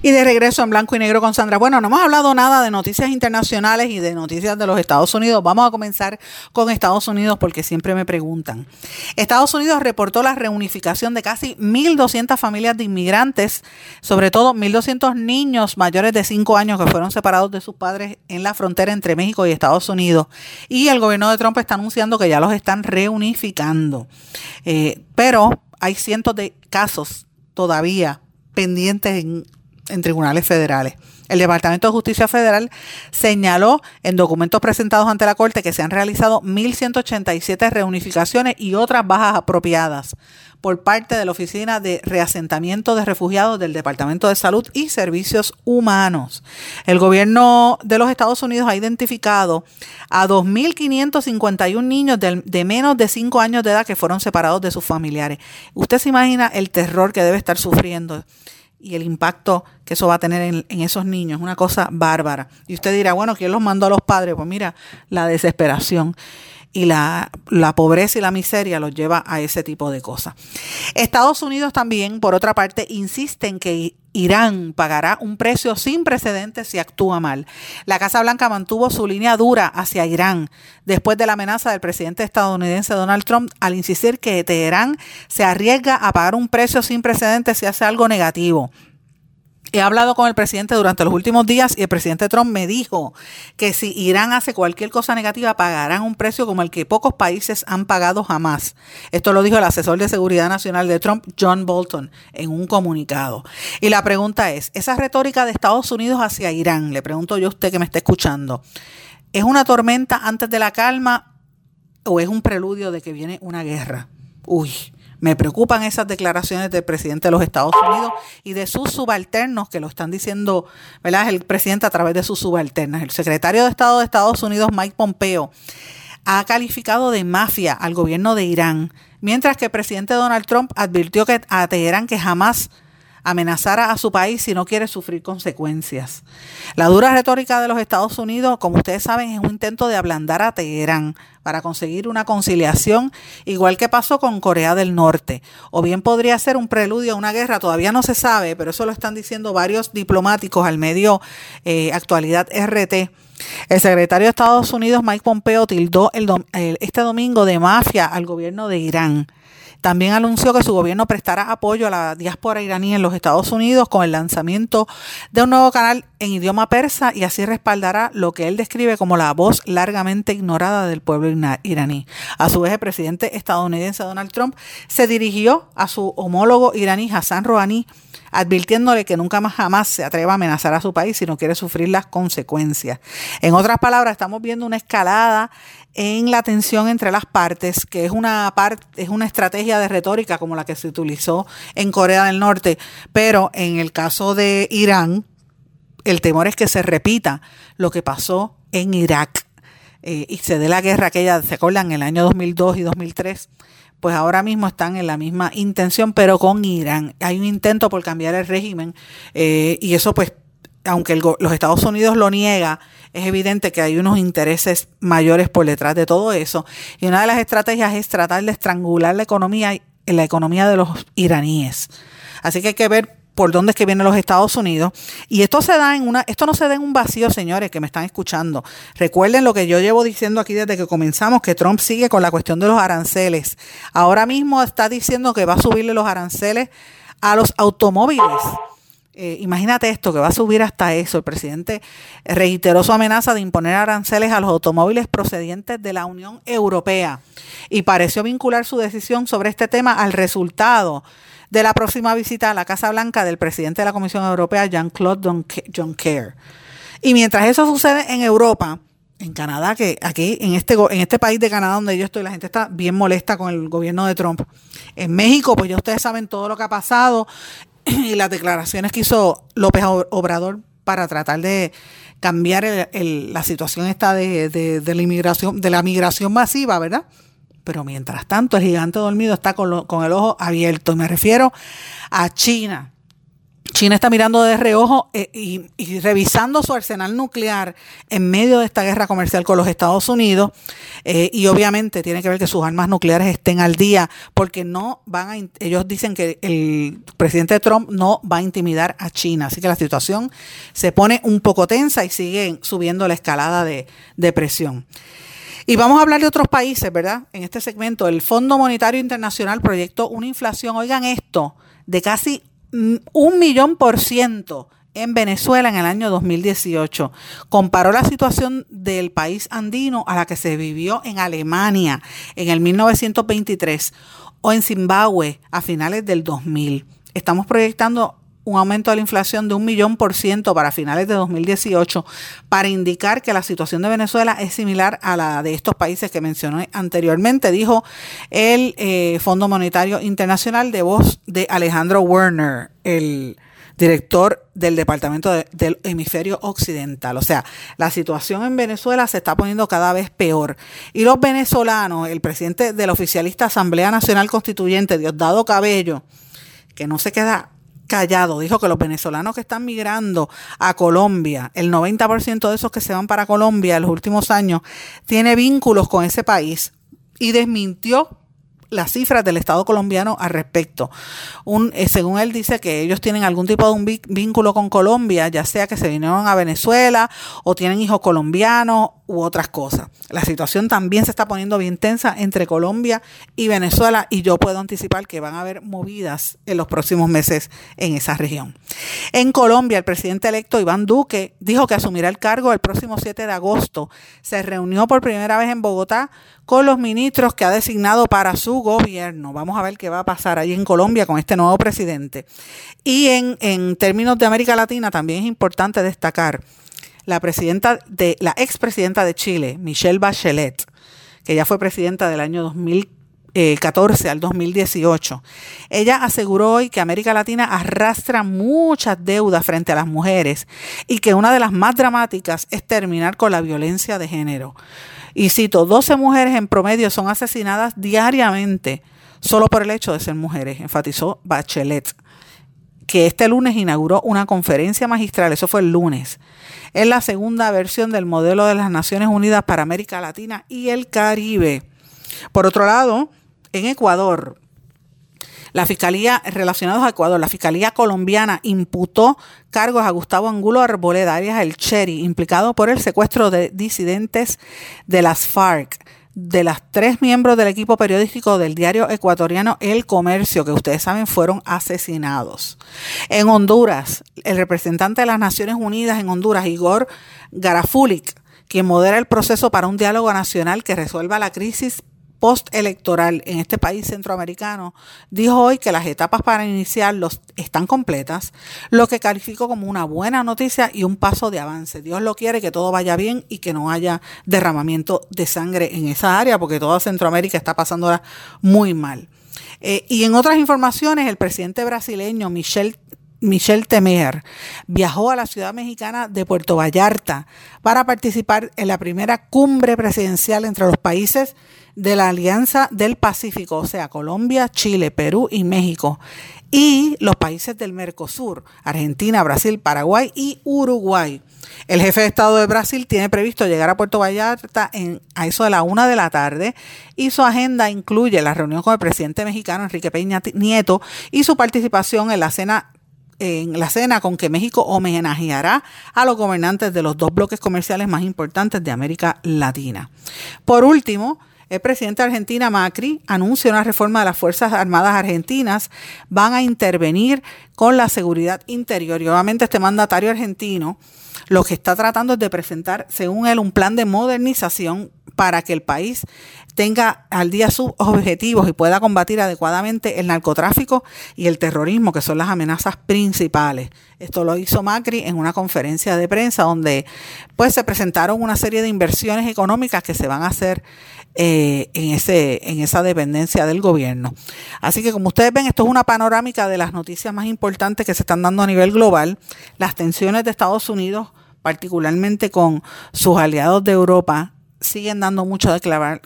Y de regreso en blanco y negro con Sandra. Bueno, no hemos hablado nada de noticias internacionales y de noticias de los Estados Unidos. Vamos a comenzar con Estados Unidos porque siempre me preguntan. Estados Unidos reportó la reunificación de casi 1.200 familias de inmigrantes, sobre todo 1.200 niños mayores de 5 años que fueron separados de sus padres en la frontera entre México y Estados Unidos. Y el gobierno de Trump está anunciando que ya los están reunificando. Eh, pero hay cientos de casos todavía pendientes en en tribunales federales. El Departamento de Justicia Federal señaló en documentos presentados ante la Corte que se han realizado 1.187 reunificaciones y otras bajas apropiadas por parte de la Oficina de Reasentamiento de Refugiados del Departamento de Salud y Servicios Humanos. El gobierno de los Estados Unidos ha identificado a 2.551 niños de, menos de 5 años de edad que fueron separados de sus familiares. Usted se imagina el terror que debe estar sufriendo y el impacto que eso va a tener en, esos niños, una cosa bárbara. Y usted dirá, bueno, ¿quién los mandó a los padres? Pues mira, la desesperación y la, la, pobreza y la miseria los lleva a ese tipo de cosas. Estados Unidos también, por otra parte, insiste en que Irán pagará un precio sin precedentes si actúa mal. La Casa Blanca mantuvo su línea dura hacia Irán después de la amenaza del presidente estadounidense Donald Trump al insistir que Teherán se arriesga a pagar un precio sin precedentes si hace algo negativo. He hablado con el presidente durante los últimos días y el presidente Trump me dijo que si Irán hace cualquier cosa negativa pagarán un precio como el que pocos países han pagado jamás. Esto lo dijo el asesor de seguridad nacional de Trump, John Bolton, en un comunicado. Y la pregunta es, esa retórica de Estados Unidos hacia Irán, le pregunto yo a usted que me está escuchando, ¿es una tormenta antes de la calma o es un preludio de que viene una guerra? Uy, me preocupan esas declaraciones del presidente de los Estados Unidos y de sus subalternos que lo están diciendo, ¿verdad? El presidente a través de sus subalternas. El secretario de Estado de Estados Unidos, Mike Pompeo, ha calificado de mafia al gobierno de Irán, mientras que el presidente Donald Trump advirtió que a Teherán que jamás amenazara a su país si no quiere sufrir consecuencias. La dura retórica de los Estados Unidos, como ustedes saben, es un intento de ablandar a Teherán para conseguir una conciliación, igual que pasó con Corea del Norte. O bien podría ser un preludio a una guerra, todavía no se sabe, pero eso lo están diciendo varios diplomáticos al medio eh, Actualidad RT. El secretario de Estados Unidos, Mike Pompeo, tildó el, este domingo de mafia al gobierno de Irán. También anunció que su gobierno prestará apoyo a la diáspora iraní en los Estados Unidos con el lanzamiento de un nuevo canal en idioma persa y así respaldará lo que él describe como la voz largamente ignorada del pueblo iraní. A su vez, el presidente estadounidense Donald Trump se dirigió a su homólogo iraní Hassan Rouhani advirtiéndole que nunca más jamás se atreva a amenazar a su país si no quiere sufrir las consecuencias. En otras palabras, estamos viendo una escalada en la tensión entre las partes, que es una parte, es una estrategia de retórica como la que se utilizó en Corea del Norte, pero en el caso de Irán, el temor es que se repita lo que pasó en Irak eh, y se dé la guerra aquella, ¿se acuerdan? En el año 2002 y 2003 pues ahora mismo están en la misma intención, pero con Irán. Hay un intento por cambiar el régimen eh, y eso pues aunque los Estados Unidos lo niega, es evidente que hay unos intereses mayores por detrás de todo eso. Y una de las estrategias es tratar de estrangular la economía, la economía de los iraníes. Así que hay que ver por dónde es que vienen los Estados Unidos. Y esto se da en una, esto no se da en un vacío, señores, que me están escuchando. Recuerden lo que yo llevo diciendo aquí desde que comenzamos, que Trump sigue con la cuestión de los aranceles. Ahora mismo está diciendo que va a subirle los aranceles a los automóviles. Eh, imagínate esto, que va a subir hasta eso. El presidente reiteró su amenaza de imponer aranceles a los automóviles procedientes de la Unión Europea y pareció vincular su decisión sobre este tema al resultado de la próxima visita a la Casa Blanca del presidente de la Comisión Europea, Jean-Claude Juncker. Y mientras eso sucede en Europa, en Canadá, que aquí en este, en este país de Canadá donde yo estoy, la gente está bien molesta con el gobierno de Trump. En México, pues ya ustedes saben todo lo que ha pasado y las declaraciones que hizo López Obrador para tratar de cambiar la situación esta de, de, la inmigración, de la migración masiva, ¿verdad? Pero mientras tanto, el gigante dormido está con, el ojo abierto. Y me refiero a China. China está mirando de reojo eh, y, revisando su arsenal nuclear en medio de esta guerra comercial con los Estados Unidos eh, y obviamente tiene que ver que sus armas nucleares estén al día porque no van a, ellos dicen que el presidente Trump no va a intimidar a China, así que la situación se pone un poco tensa y sigue subiendo la escalada de, de presión. Y vamos a hablar de otros países, ¿verdad? En este segmento, el Fondo Monetario Internacional proyectó una inflación, oigan esto, de casi un millón por ciento en Venezuela en el año 2018. Comparó la situación del país andino a la que se vivió en Alemania en el 1923 o en Zimbabue a finales del 2000. Estamos proyectando un aumento de la inflación de un millón por ciento para finales de 2018 para indicar que la situación de Venezuela es similar a la de estos países que mencioné anteriormente, dijo el eh, Fondo Monetario Internacional de voz de Alejandro Werner, el director del Departamento del Hemisferio Occidental. O sea, la situación en Venezuela se está poniendo cada vez peor. Y los venezolanos, el presidente de la oficialista Asamblea Nacional Constituyente, Diosdado Cabello, que no se queda callado. Dijo que los venezolanos que están migrando a Colombia, el 90% de esos que se van para Colombia en los últimos años, tiene vínculos con ese país y desmintió las cifras del Estado colombiano al respecto. Eh, según él dice que ellos tienen algún tipo de un vínculo con Colombia, ya sea que se vinieron a Venezuela o tienen hijos colombianos u otras cosas. La situación también se está poniendo bien tensa entre Colombia y Venezuela y yo puedo anticipar que van a haber movidas en los próximos meses en esa región. En Colombia, el presidente electo Iván Duque dijo que asumirá el cargo el próximo 7 de agosto. Se reunió por primera vez en Bogotá con los ministros que ha designado para su gobierno. Vamos a ver qué va a pasar allí en Colombia con este nuevo presidente. Y en, en términos de América Latina también es importante destacar la presidenta de la expresidenta de Chile, Michelle Bachelet, que ya fue presidenta del año 2014 al 2018. Ella aseguró hoy que América Latina arrastra muchas deudas frente a las mujeres y que una de las más dramáticas es terminar con la violencia de género. Y cito, 12 mujeres en promedio son asesinadas diariamente solo por el hecho de ser mujeres, enfatizó Bachelet que este lunes inauguró una conferencia magistral, eso fue el lunes. Es la segunda versión del modelo de las Naciones Unidas para América Latina y el Caribe. Por otro lado, en Ecuador, la Fiscalía, relacionados a Ecuador, la Fiscalía colombiana imputó cargos a Gustavo Angulo Arboleda, alias El Cheri, implicado por el secuestro de disidentes de las FARC de las tres miembros del equipo periodístico del diario ecuatoriano El Comercio, que ustedes saben fueron asesinados. En Honduras, el representante de las Naciones Unidas en Honduras, Igor Garafulik, quien modera el proceso para un diálogo nacional que resuelva la crisis postelectoral en este país centroamericano, dijo hoy que las etapas para iniciarlos están completas, lo que calificó como una buena noticia y un paso de avance. Dios lo quiere que todo vaya bien y que no haya derramamiento de sangre en esa área, porque toda Centroamérica está pasándola muy mal. Eh, y en otras informaciones, el presidente brasileño Michel Michel Temer viajó a la ciudad mexicana de Puerto Vallarta para participar en la primera cumbre presidencial entre los países de la Alianza del Pacífico, o sea, Colombia, Chile, Perú y México, y los países del Mercosur, Argentina, Brasil, Paraguay y Uruguay. El jefe de Estado de Brasil tiene previsto llegar a Puerto Vallarta en, a eso de la una de la tarde y su agenda incluye la reunión con el presidente mexicano Enrique Peña Nieto y su participación en la cena en la cena con que México homenajeará a los gobernantes de los dos bloques comerciales más importantes de América Latina. Por último, el presidente de Argentina, Macri, anuncia una reforma de las Fuerzas Armadas Argentinas. Van a intervenir con la seguridad interior. Y obviamente este mandatario argentino lo que está tratando es de presentar, según él, un plan de modernización para que el país tenga al día sus objetivos y pueda combatir adecuadamente el narcotráfico y el terrorismo, que son las amenazas principales. Esto lo hizo Macri en una conferencia de prensa donde pues se presentaron una serie de inversiones económicas que se van a hacer eh, en, ese, en esa dependencia del gobierno. Así que como ustedes ven, esto es una panorámica de las noticias más importantes que se están dando a nivel global. Las tensiones de Estados Unidos, particularmente con sus aliados de Europa, siguen dando mucho de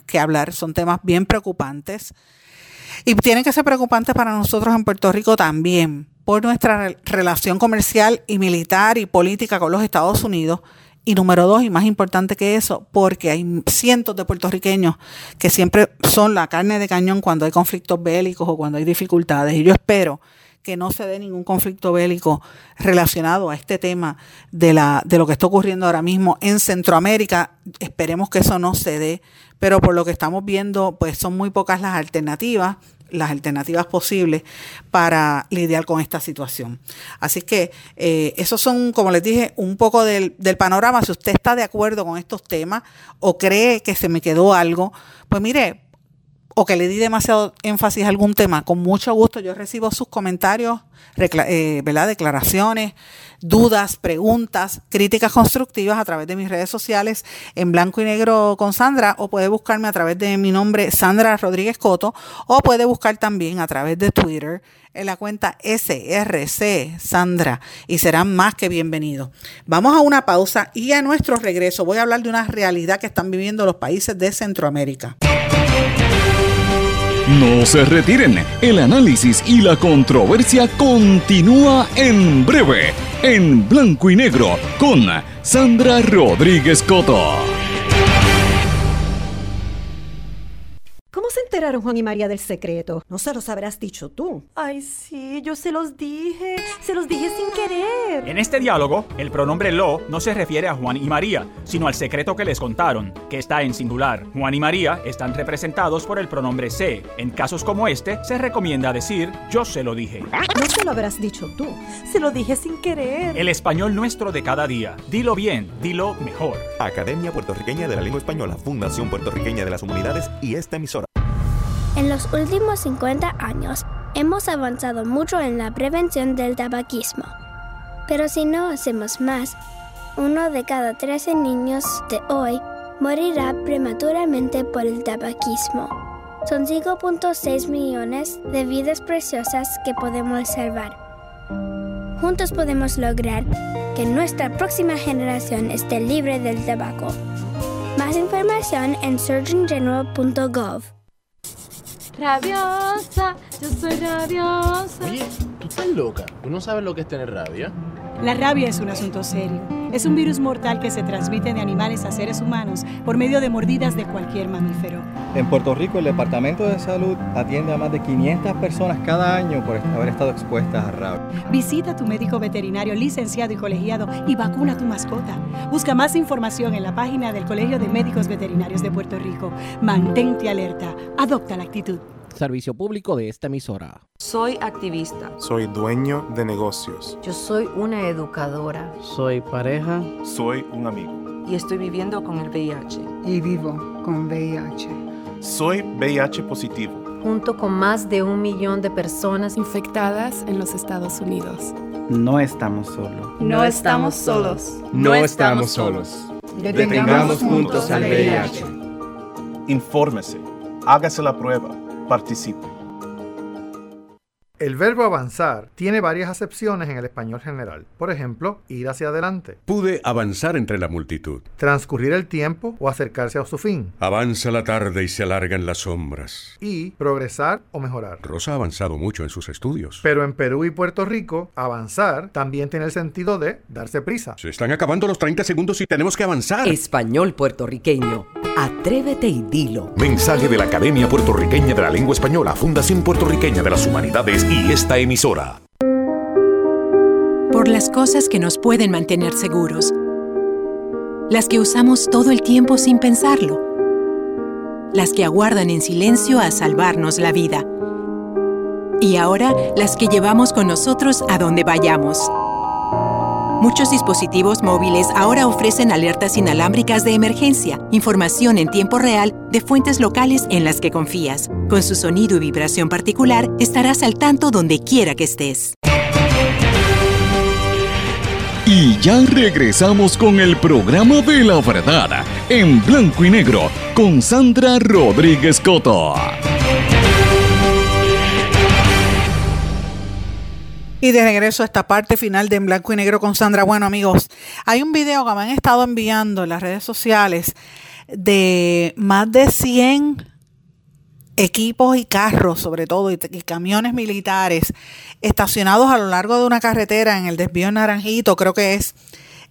que hablar. Son temas bien preocupantes. Y tienen que ser preocupantes para nosotros en Puerto Rico también, por nuestra relación comercial y militar y política con los Estados Unidos y número dos, y más importante que eso, porque hay cientos de puertorriqueños que siempre son la carne de cañón cuando hay conflictos bélicos o cuando hay dificultades. Y yo espero que no se dé ningún conflicto bélico relacionado a este tema de, la, de lo que está ocurriendo ahora mismo en Centroamérica. Esperemos que eso no se dé, pero por lo que estamos viendo, pues son muy pocas las alternativas las alternativas posibles para lidiar con esta situación. Así que eh, esos son, como les dije, un poco del, del, panorama. Si usted está de acuerdo con estos temas o cree que se me quedó algo, pues mire, o que le di demasiado énfasis a algún tema, con mucho gusto yo recibo sus comentarios, eh, ¿verdad? declaraciones, dudas, preguntas, críticas constructivas a través de mis redes sociales en blanco y negro con Sandra o puede buscarme a través de mi nombre Sandra Rodríguez Coto o puede buscar también a través de Twitter en la cuenta SRC Sandra y serán más que bienvenidos. Vamos a una pausa y a nuestro regreso voy a hablar de una realidad que están viviendo los países de Centroamérica. No se retiren, el análisis y la controversia continúa en breve, en blanco y negro, con Sandra Rodríguez Coto. ¿Cómo se enteraron Juan y María del secreto? No se los habrás dicho tú. Ay, sí, yo se los dije. Se los dije sin querer. En este diálogo, el pronombre lo no se refiere a Juan y María, sino al secreto que les contaron, que está en singular. Juan y María están representados por el pronombre se. En casos como este, se recomienda decir yo se lo dije. No se lo habrás dicho tú. Se lo dije sin querer. El español nuestro de cada día. Dilo bien, dilo mejor. Academia Puertorriqueña de la Lengua Española, Fundación Puertorriqueña de las Humanidades y esta emisora. En los últimos 50 años hemos avanzado mucho en la prevención del tabaquismo. Pero si no hacemos más, uno de cada 13 niños de hoy morirá prematuramente por el tabaquismo. Son 5.6 millones de vidas preciosas que podemos salvar. Juntos podemos lograr que nuestra próxima generación esté libre del tabaco. Más información en surgeongeneral.gov. Rabiosa, yo soy rabiosa. Oye, tú estás loca. ¿Tú no sabes lo que es tener rabia? La rabia es un asunto serio. Es un virus mortal que se transmite de animales a seres humanos por medio de mordidas de cualquier mamífero. En Puerto Rico, el Departamento de Salud atiende a más de 500 personas cada año por haber estado expuestas a rabia. Visita a tu médico veterinario licenciado y colegiado y vacuna a tu mascota. Busca más información en la página del Colegio de Médicos Veterinarios de Puerto Rico. Mantente alerta. Adopta la actitud. Servicio público de esta emisora. Soy activista. Soy dueño de negocios. Yo soy una educadora. Soy pareja. Soy un amigo. Y estoy viviendo con el VIH. Y vivo con VIH. Soy VIH positivo. Junto con más de un millón de personas infectadas en los Estados Unidos. No estamos solos. No estamos solos. No estamos solos. Detengamos juntos al VIH. Infórmese. Hágase la prueba. Participe. El verbo avanzar tiene varias acepciones en el español general. Por ejemplo, ir hacia adelante. Pude avanzar entre la multitud. Transcurrir el tiempo o acercarse a su fin. Avanza la tarde y se alargan las sombras. Y progresar o mejorar. Rosa ha avanzado mucho en sus estudios. Pero en Perú y Puerto Rico, avanzar también tiene el sentido de darse prisa. Se están acabando los 30 segundos y tenemos que avanzar. Español puertorriqueño. Atrévete y dilo. Mensaje de la Academia Puertorriqueña de la Lengua Española, Fundación Puertorriqueña de las Humanidades y esta emisora. Por las cosas que nos pueden mantener seguros. Las que usamos todo el tiempo sin pensarlo. Las que aguardan en silencio a salvarnos la vida. Y ahora las que llevamos con nosotros a donde vayamos. Muchos dispositivos móviles ahora ofrecen alertas inalámbricas de emergencia, información en tiempo real de fuentes locales en las que confías. Con su sonido y vibración particular, estarás al tanto donde quiera que estés. Y ya regresamos con el programa de la verdad, en blanco y negro, con Sandra Rodríguez Coto. Y de regreso a esta parte final de En Blanco y Negro con Sandra. Bueno, amigos, hay un video que me han estado enviando en las redes sociales de más de 100 equipos y carros, sobre todo, y, camiones militares estacionados a lo largo de una carretera en el desvío Naranjito, creo que es.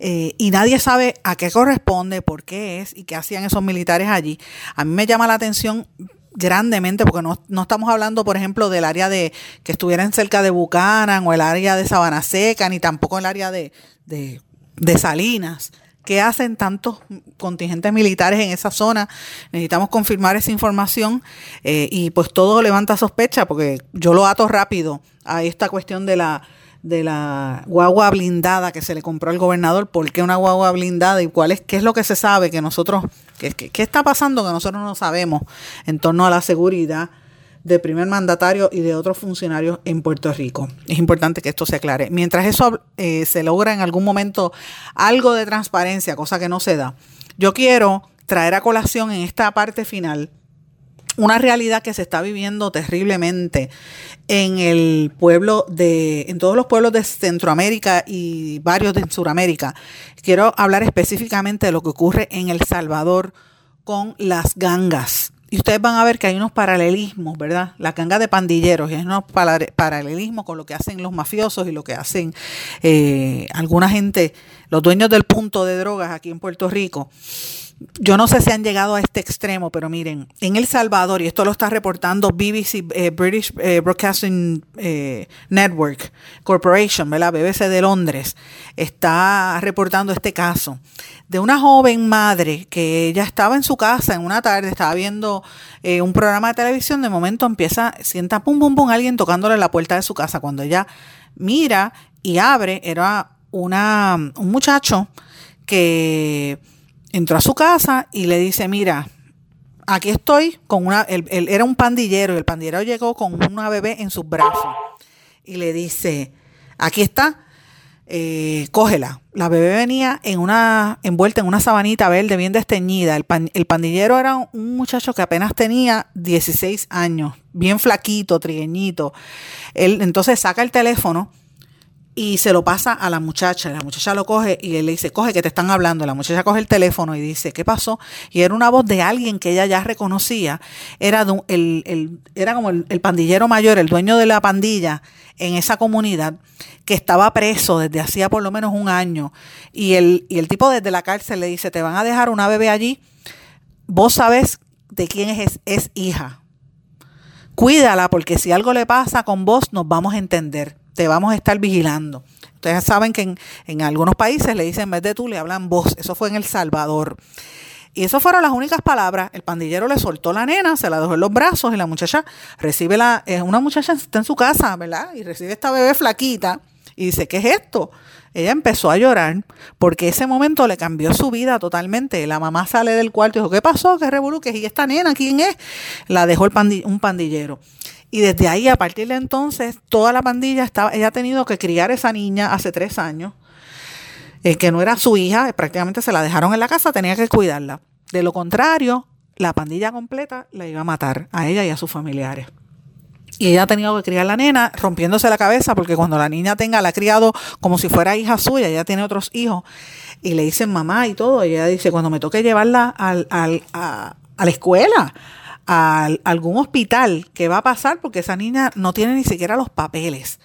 Eh, y nadie sabe a qué corresponde, por qué es y qué hacían esos militares allí. A mí me llama la atención grandemente, porque no, no, estamos hablando, por ejemplo, del área de que estuvieran cerca de Bucanan o el área de Sabana Seca, ni tampoco el área de, de, de Salinas. ¿Qué hacen tantos contingentes militares en esa zona? Necesitamos confirmar esa información eh, y pues todo levanta sospecha porque yo lo ato rápido a esta cuestión de la de la guagua blindada que se le compró al gobernador, por qué una guagua blindada y cuál es, qué es lo que se sabe que nosotros, qué, está pasando que nosotros no sabemos en torno a la seguridad del primer mandatario y de otros funcionarios en Puerto Rico. Es importante que esto se aclare. Mientras eso eh, se logra en algún momento algo de transparencia, cosa que no se da, yo quiero traer a colación en esta parte final una realidad que se está viviendo terriblemente en el pueblo de, en todos los pueblos de Centroamérica y varios de Sudamérica. Quiero hablar específicamente de lo que ocurre en El Salvador con las gangas. Y ustedes van a ver que hay unos paralelismos, ¿verdad? La ganga de pandilleros, y hay unos paralelismos con lo que hacen los mafiosos y lo que hacen eh, alguna gente, los dueños del punto de drogas aquí en Puerto Rico yo no sé si han llegado a este extremo, pero miren, en El Salvador, y esto lo está reportando BBC, eh, British eh, Broadcasting eh, Network Corporation, ¿verdad? BBC de Londres, está reportando este caso de una joven madre que ella estaba en su casa en una tarde, estaba viendo un programa de televisión, de momento empieza, sienta pum, pum, pum, alguien tocándole la puerta de su casa. Cuando ella mira y abre, era una, un muchacho que entró a su casa y le dice, mira, aquí estoy con una, él, él, era un pandillero y el pandillero llegó con una bebé en sus brazos y le dice, aquí está, eh, cógela. La bebé venía en una, envuelta en una sabanita verde bien desteñida. El, pan, el pandillero era un muchacho que apenas tenía 16 años, bien flaquito, trigueñito. Él entonces saca el teléfono y se lo pasa a la muchacha. La muchacha lo coge y él le dice, coge que te están hablando. La muchacha coge el teléfono y dice, ¿qué pasó? Y era una voz de alguien que ella ya reconocía. Era, de un, el, el, era como el, el, pandillero mayor, el dueño de la pandilla en esa comunidad, que estaba preso desde hacía por lo menos un año. Y el, y el tipo desde la cárcel le dice, te van a dejar una bebé allí. Vos sabes de quién es, es hija. Cuídala porque si algo le pasa con vos nos vamos a entender te vamos a estar vigilando. Ustedes saben que en, en, algunos países le dicen en vez de tú, le hablan vos. Eso fue en El Salvador. Y esas fueron las únicas palabras. El pandillero le soltó la nena, se la dejó en los brazos y la muchacha recibe la. Una muchacha está en su casa, ¿verdad? Y recibe esta bebé flaquita y dice: ¿Qué es esto? Ella empezó a llorar porque ese momento le cambió su vida totalmente. La mamá sale del cuarto y dijo: ¿Qué pasó? ¿Qué revolú? ¿Y esta nena? ¿Quién es? La dejó el pandi un pandillero. Y desde ahí, a partir de entonces, toda la pandilla estaba, ella ha tenido que criar a esa niña hace tres años, eh, que no era su hija, prácticamente se la dejaron en la casa, tenía que cuidarla. De lo contrario, la pandilla completa la iba a matar a ella y a sus familiares. y ella ha tenido que criar a la nena rompiéndose la cabeza porque cuando la niña tenga, la ha criado como si fuera hija suya, ella tiene otros hijos y le dicen mamá y todo, y ella dice, cuando me toque llevarla al, al, a, a la escuela, a algún hospital, ¿qué va a pasar? Porque esa niña no tiene ni siquiera los papeles.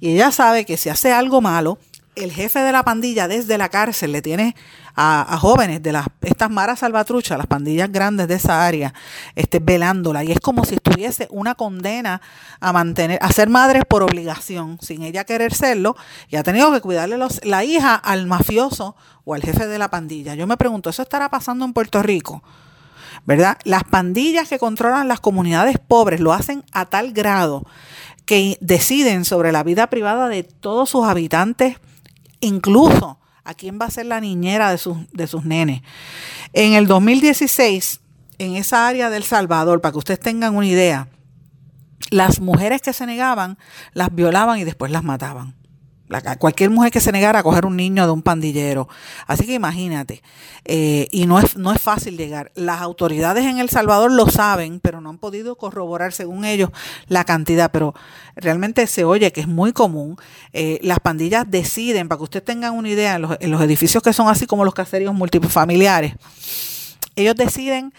Y ella sabe que si hace algo malo, el jefe de la pandilla desde la cárcel le tiene a, jóvenes de las estas maras salvatruchas, las pandillas grandes de esa área, este, velándola. Y es como si estuviese una condena a mantener, a ser madres por obligación, sin ella querer serlo, y ha tenido que cuidarle los, la hija al mafioso o al jefe de la pandilla. Yo me pregunto, ¿eso estará pasando en Puerto Rico? ¿Verdad? Las pandillas que controlan las comunidades pobres lo hacen a tal grado que deciden sobre la vida privada de todos sus habitantes, incluso a quién va a ser la niñera de sus, de sus nenes. En el 2016, en esa área del Salvador, para que ustedes tengan una idea, las mujeres que se negaban las violaban y después las mataban. Cualquier mujer que se negara a coger un niño de un pandillero. Así que imagínate. Eh, y no es, no es fácil llegar. Las autoridades en El Salvador lo saben, pero no han podido corroborar, según ellos, la cantidad. Pero realmente se oye que es muy común. Eh, las pandillas deciden, para que ustedes tengan una idea, en los, en los edificios que son así como los caseríos multifamiliares, ellos deciden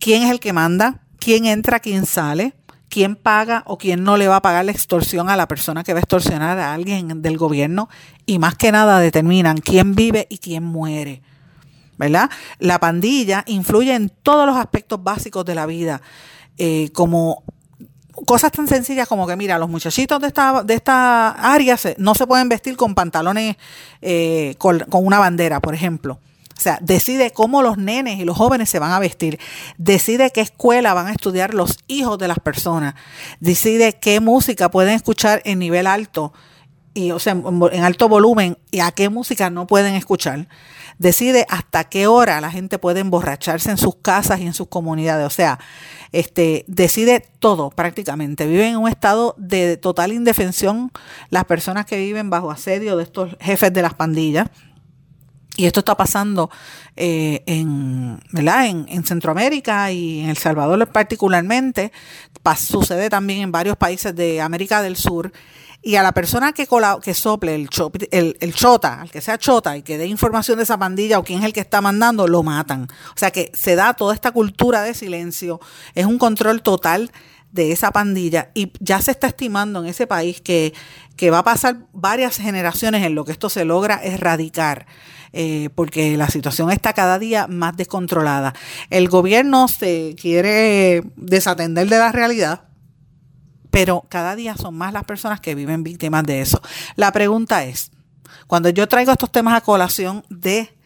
quién es el que manda, quién entra, quién sale quién paga o quién no le va a pagar la extorsión a la persona que va a extorsionar a alguien del gobierno y más que nada determinan quién vive y quién muere. ¿Verdad? La pandilla influye en todos los aspectos básicos de la vida, eh, como cosas tan sencillas como que, mira, los muchachitos de esta, de esta área no se pueden vestir con pantalones eh, con una bandera, por ejemplo. O sea, decide cómo los nenes y los jóvenes se van a vestir, decide qué escuela van a estudiar los hijos de las personas, decide qué música pueden escuchar en nivel alto y o sea, en alto volumen y a qué música no pueden escuchar. Decide hasta qué hora la gente puede emborracharse en sus casas y en sus comunidades. O sea, este, decide todo prácticamente. Viven en un estado de total indefensión las personas que viven bajo asedio de estos jefes de las pandillas y esto está pasando eh, en, ¿verdad? En, en, Centroamérica y en El Salvador particularmente. sucede también en varios países de América del Sur. Y a la persona que, que sople el, el, el, chota, al que sea chota y que dé información de esa pandilla o quién es el que está mandando, lo matan. O sea que se da toda esta cultura de silencio. Es un control total de esa pandilla y ya se está estimando en ese país que, que va a pasar varias generaciones en lo que esto se logra erradicar. Eh, porque la situación está cada día más descontrolada. El gobierno se quiere desatender de la realidad, pero cada día son más las personas que viven víctimas de eso. La pregunta es, cuando yo traigo estos temas a colación de,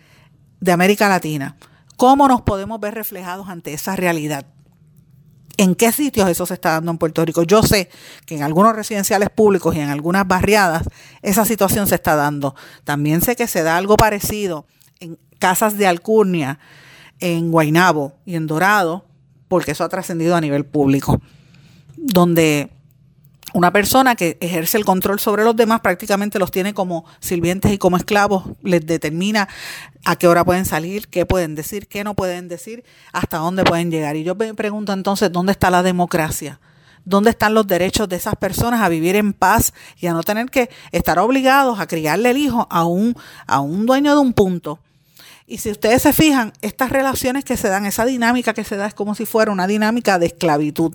de América Latina, ¿cómo nos podemos ver reflejados ante esa realidad? En qué sitios eso se está dando en Puerto Rico. Yo sé que en algunos residenciales públicos y en algunas barriadas esa situación se está dando. También sé que se da algo parecido en casas de alcurnia, en Guainabo y en Dorado, porque eso ha trascendido a nivel público, donde una persona que ejerce el control sobre los demás prácticamente los tiene como sirvientes y como esclavos, les determina a qué hora pueden salir, qué pueden decir, qué no pueden decir, hasta dónde pueden llegar. Y yo me pregunto entonces, ¿dónde está la democracia? ¿Dónde están los derechos de esas personas a vivir en paz y a no tener que estar obligados a criarle el hijo a un, a un dueño de un punto? Y si ustedes se fijan, estas relaciones que se dan, esa dinámica que se da es como si fuera una dinámica de esclavitud.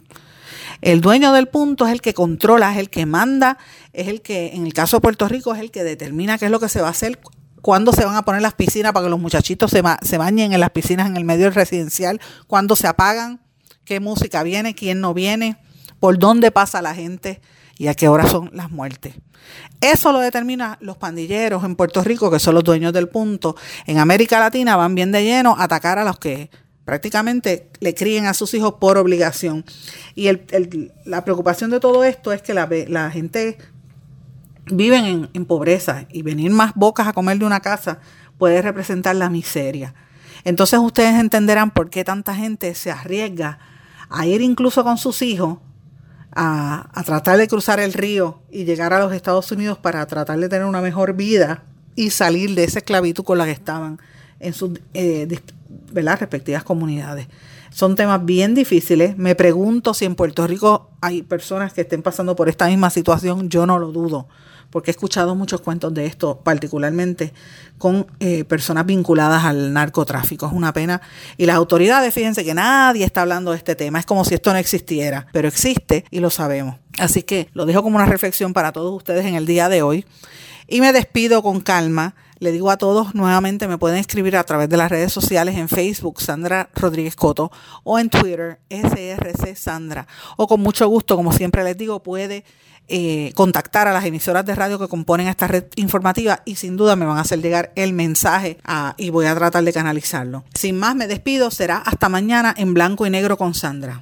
El dueño del punto es el que controla, es el que manda, es el que, en el caso de Puerto Rico, es el que determina qué es lo que se va a hacer, cuándo se van a poner las piscinas para que los muchachitos se, bañen en las piscinas en el medio residencial, cuándo se apagan, qué música viene, quién no viene, por dónde pasa la gente y a qué hora son las muertes. Eso lo determina los pandilleros en Puerto Rico, que son los dueños del punto. En América Latina van bien de lleno a atacar a los que prácticamente le críen a sus hijos por obligación. Y el, la preocupación de todo esto es que la, la gente vive en, pobreza y venir más bocas a comer de una casa puede representar la miseria. Entonces ustedes entenderán por qué tanta gente se arriesga a ir incluso con sus hijos a, a tratar de cruzar el río y llegar a los Estados Unidos para tratar de tener una mejor vida y salir de esa esclavitud con la que estaban en sus eh, respectivas comunidades. Son temas bien difíciles. Me pregunto si en Puerto Rico hay personas que estén pasando por esta misma situación. Yo no lo dudo, porque he escuchado muchos cuentos de esto, particularmente con eh, personas vinculadas al narcotráfico. Es una pena. Y las autoridades, fíjense que nadie está hablando de este tema. Es como si esto no existiera, pero existe y lo sabemos. Así que lo dejo como una reflexión para todos ustedes en el día de hoy. Y me despido con calma le digo a todos nuevamente, me pueden escribir a través de las redes sociales en Facebook, Sandra Rodríguez Coto, o en Twitter, SRC Sandra. O con mucho gusto, como siempre les digo, puede eh, contactar a las emisoras de radio que componen esta red informativa y sin duda me van a hacer llegar el mensaje y voy a tratar de canalizarlo. Sin más, me despido. Será hasta mañana en blanco y negro con Sandra.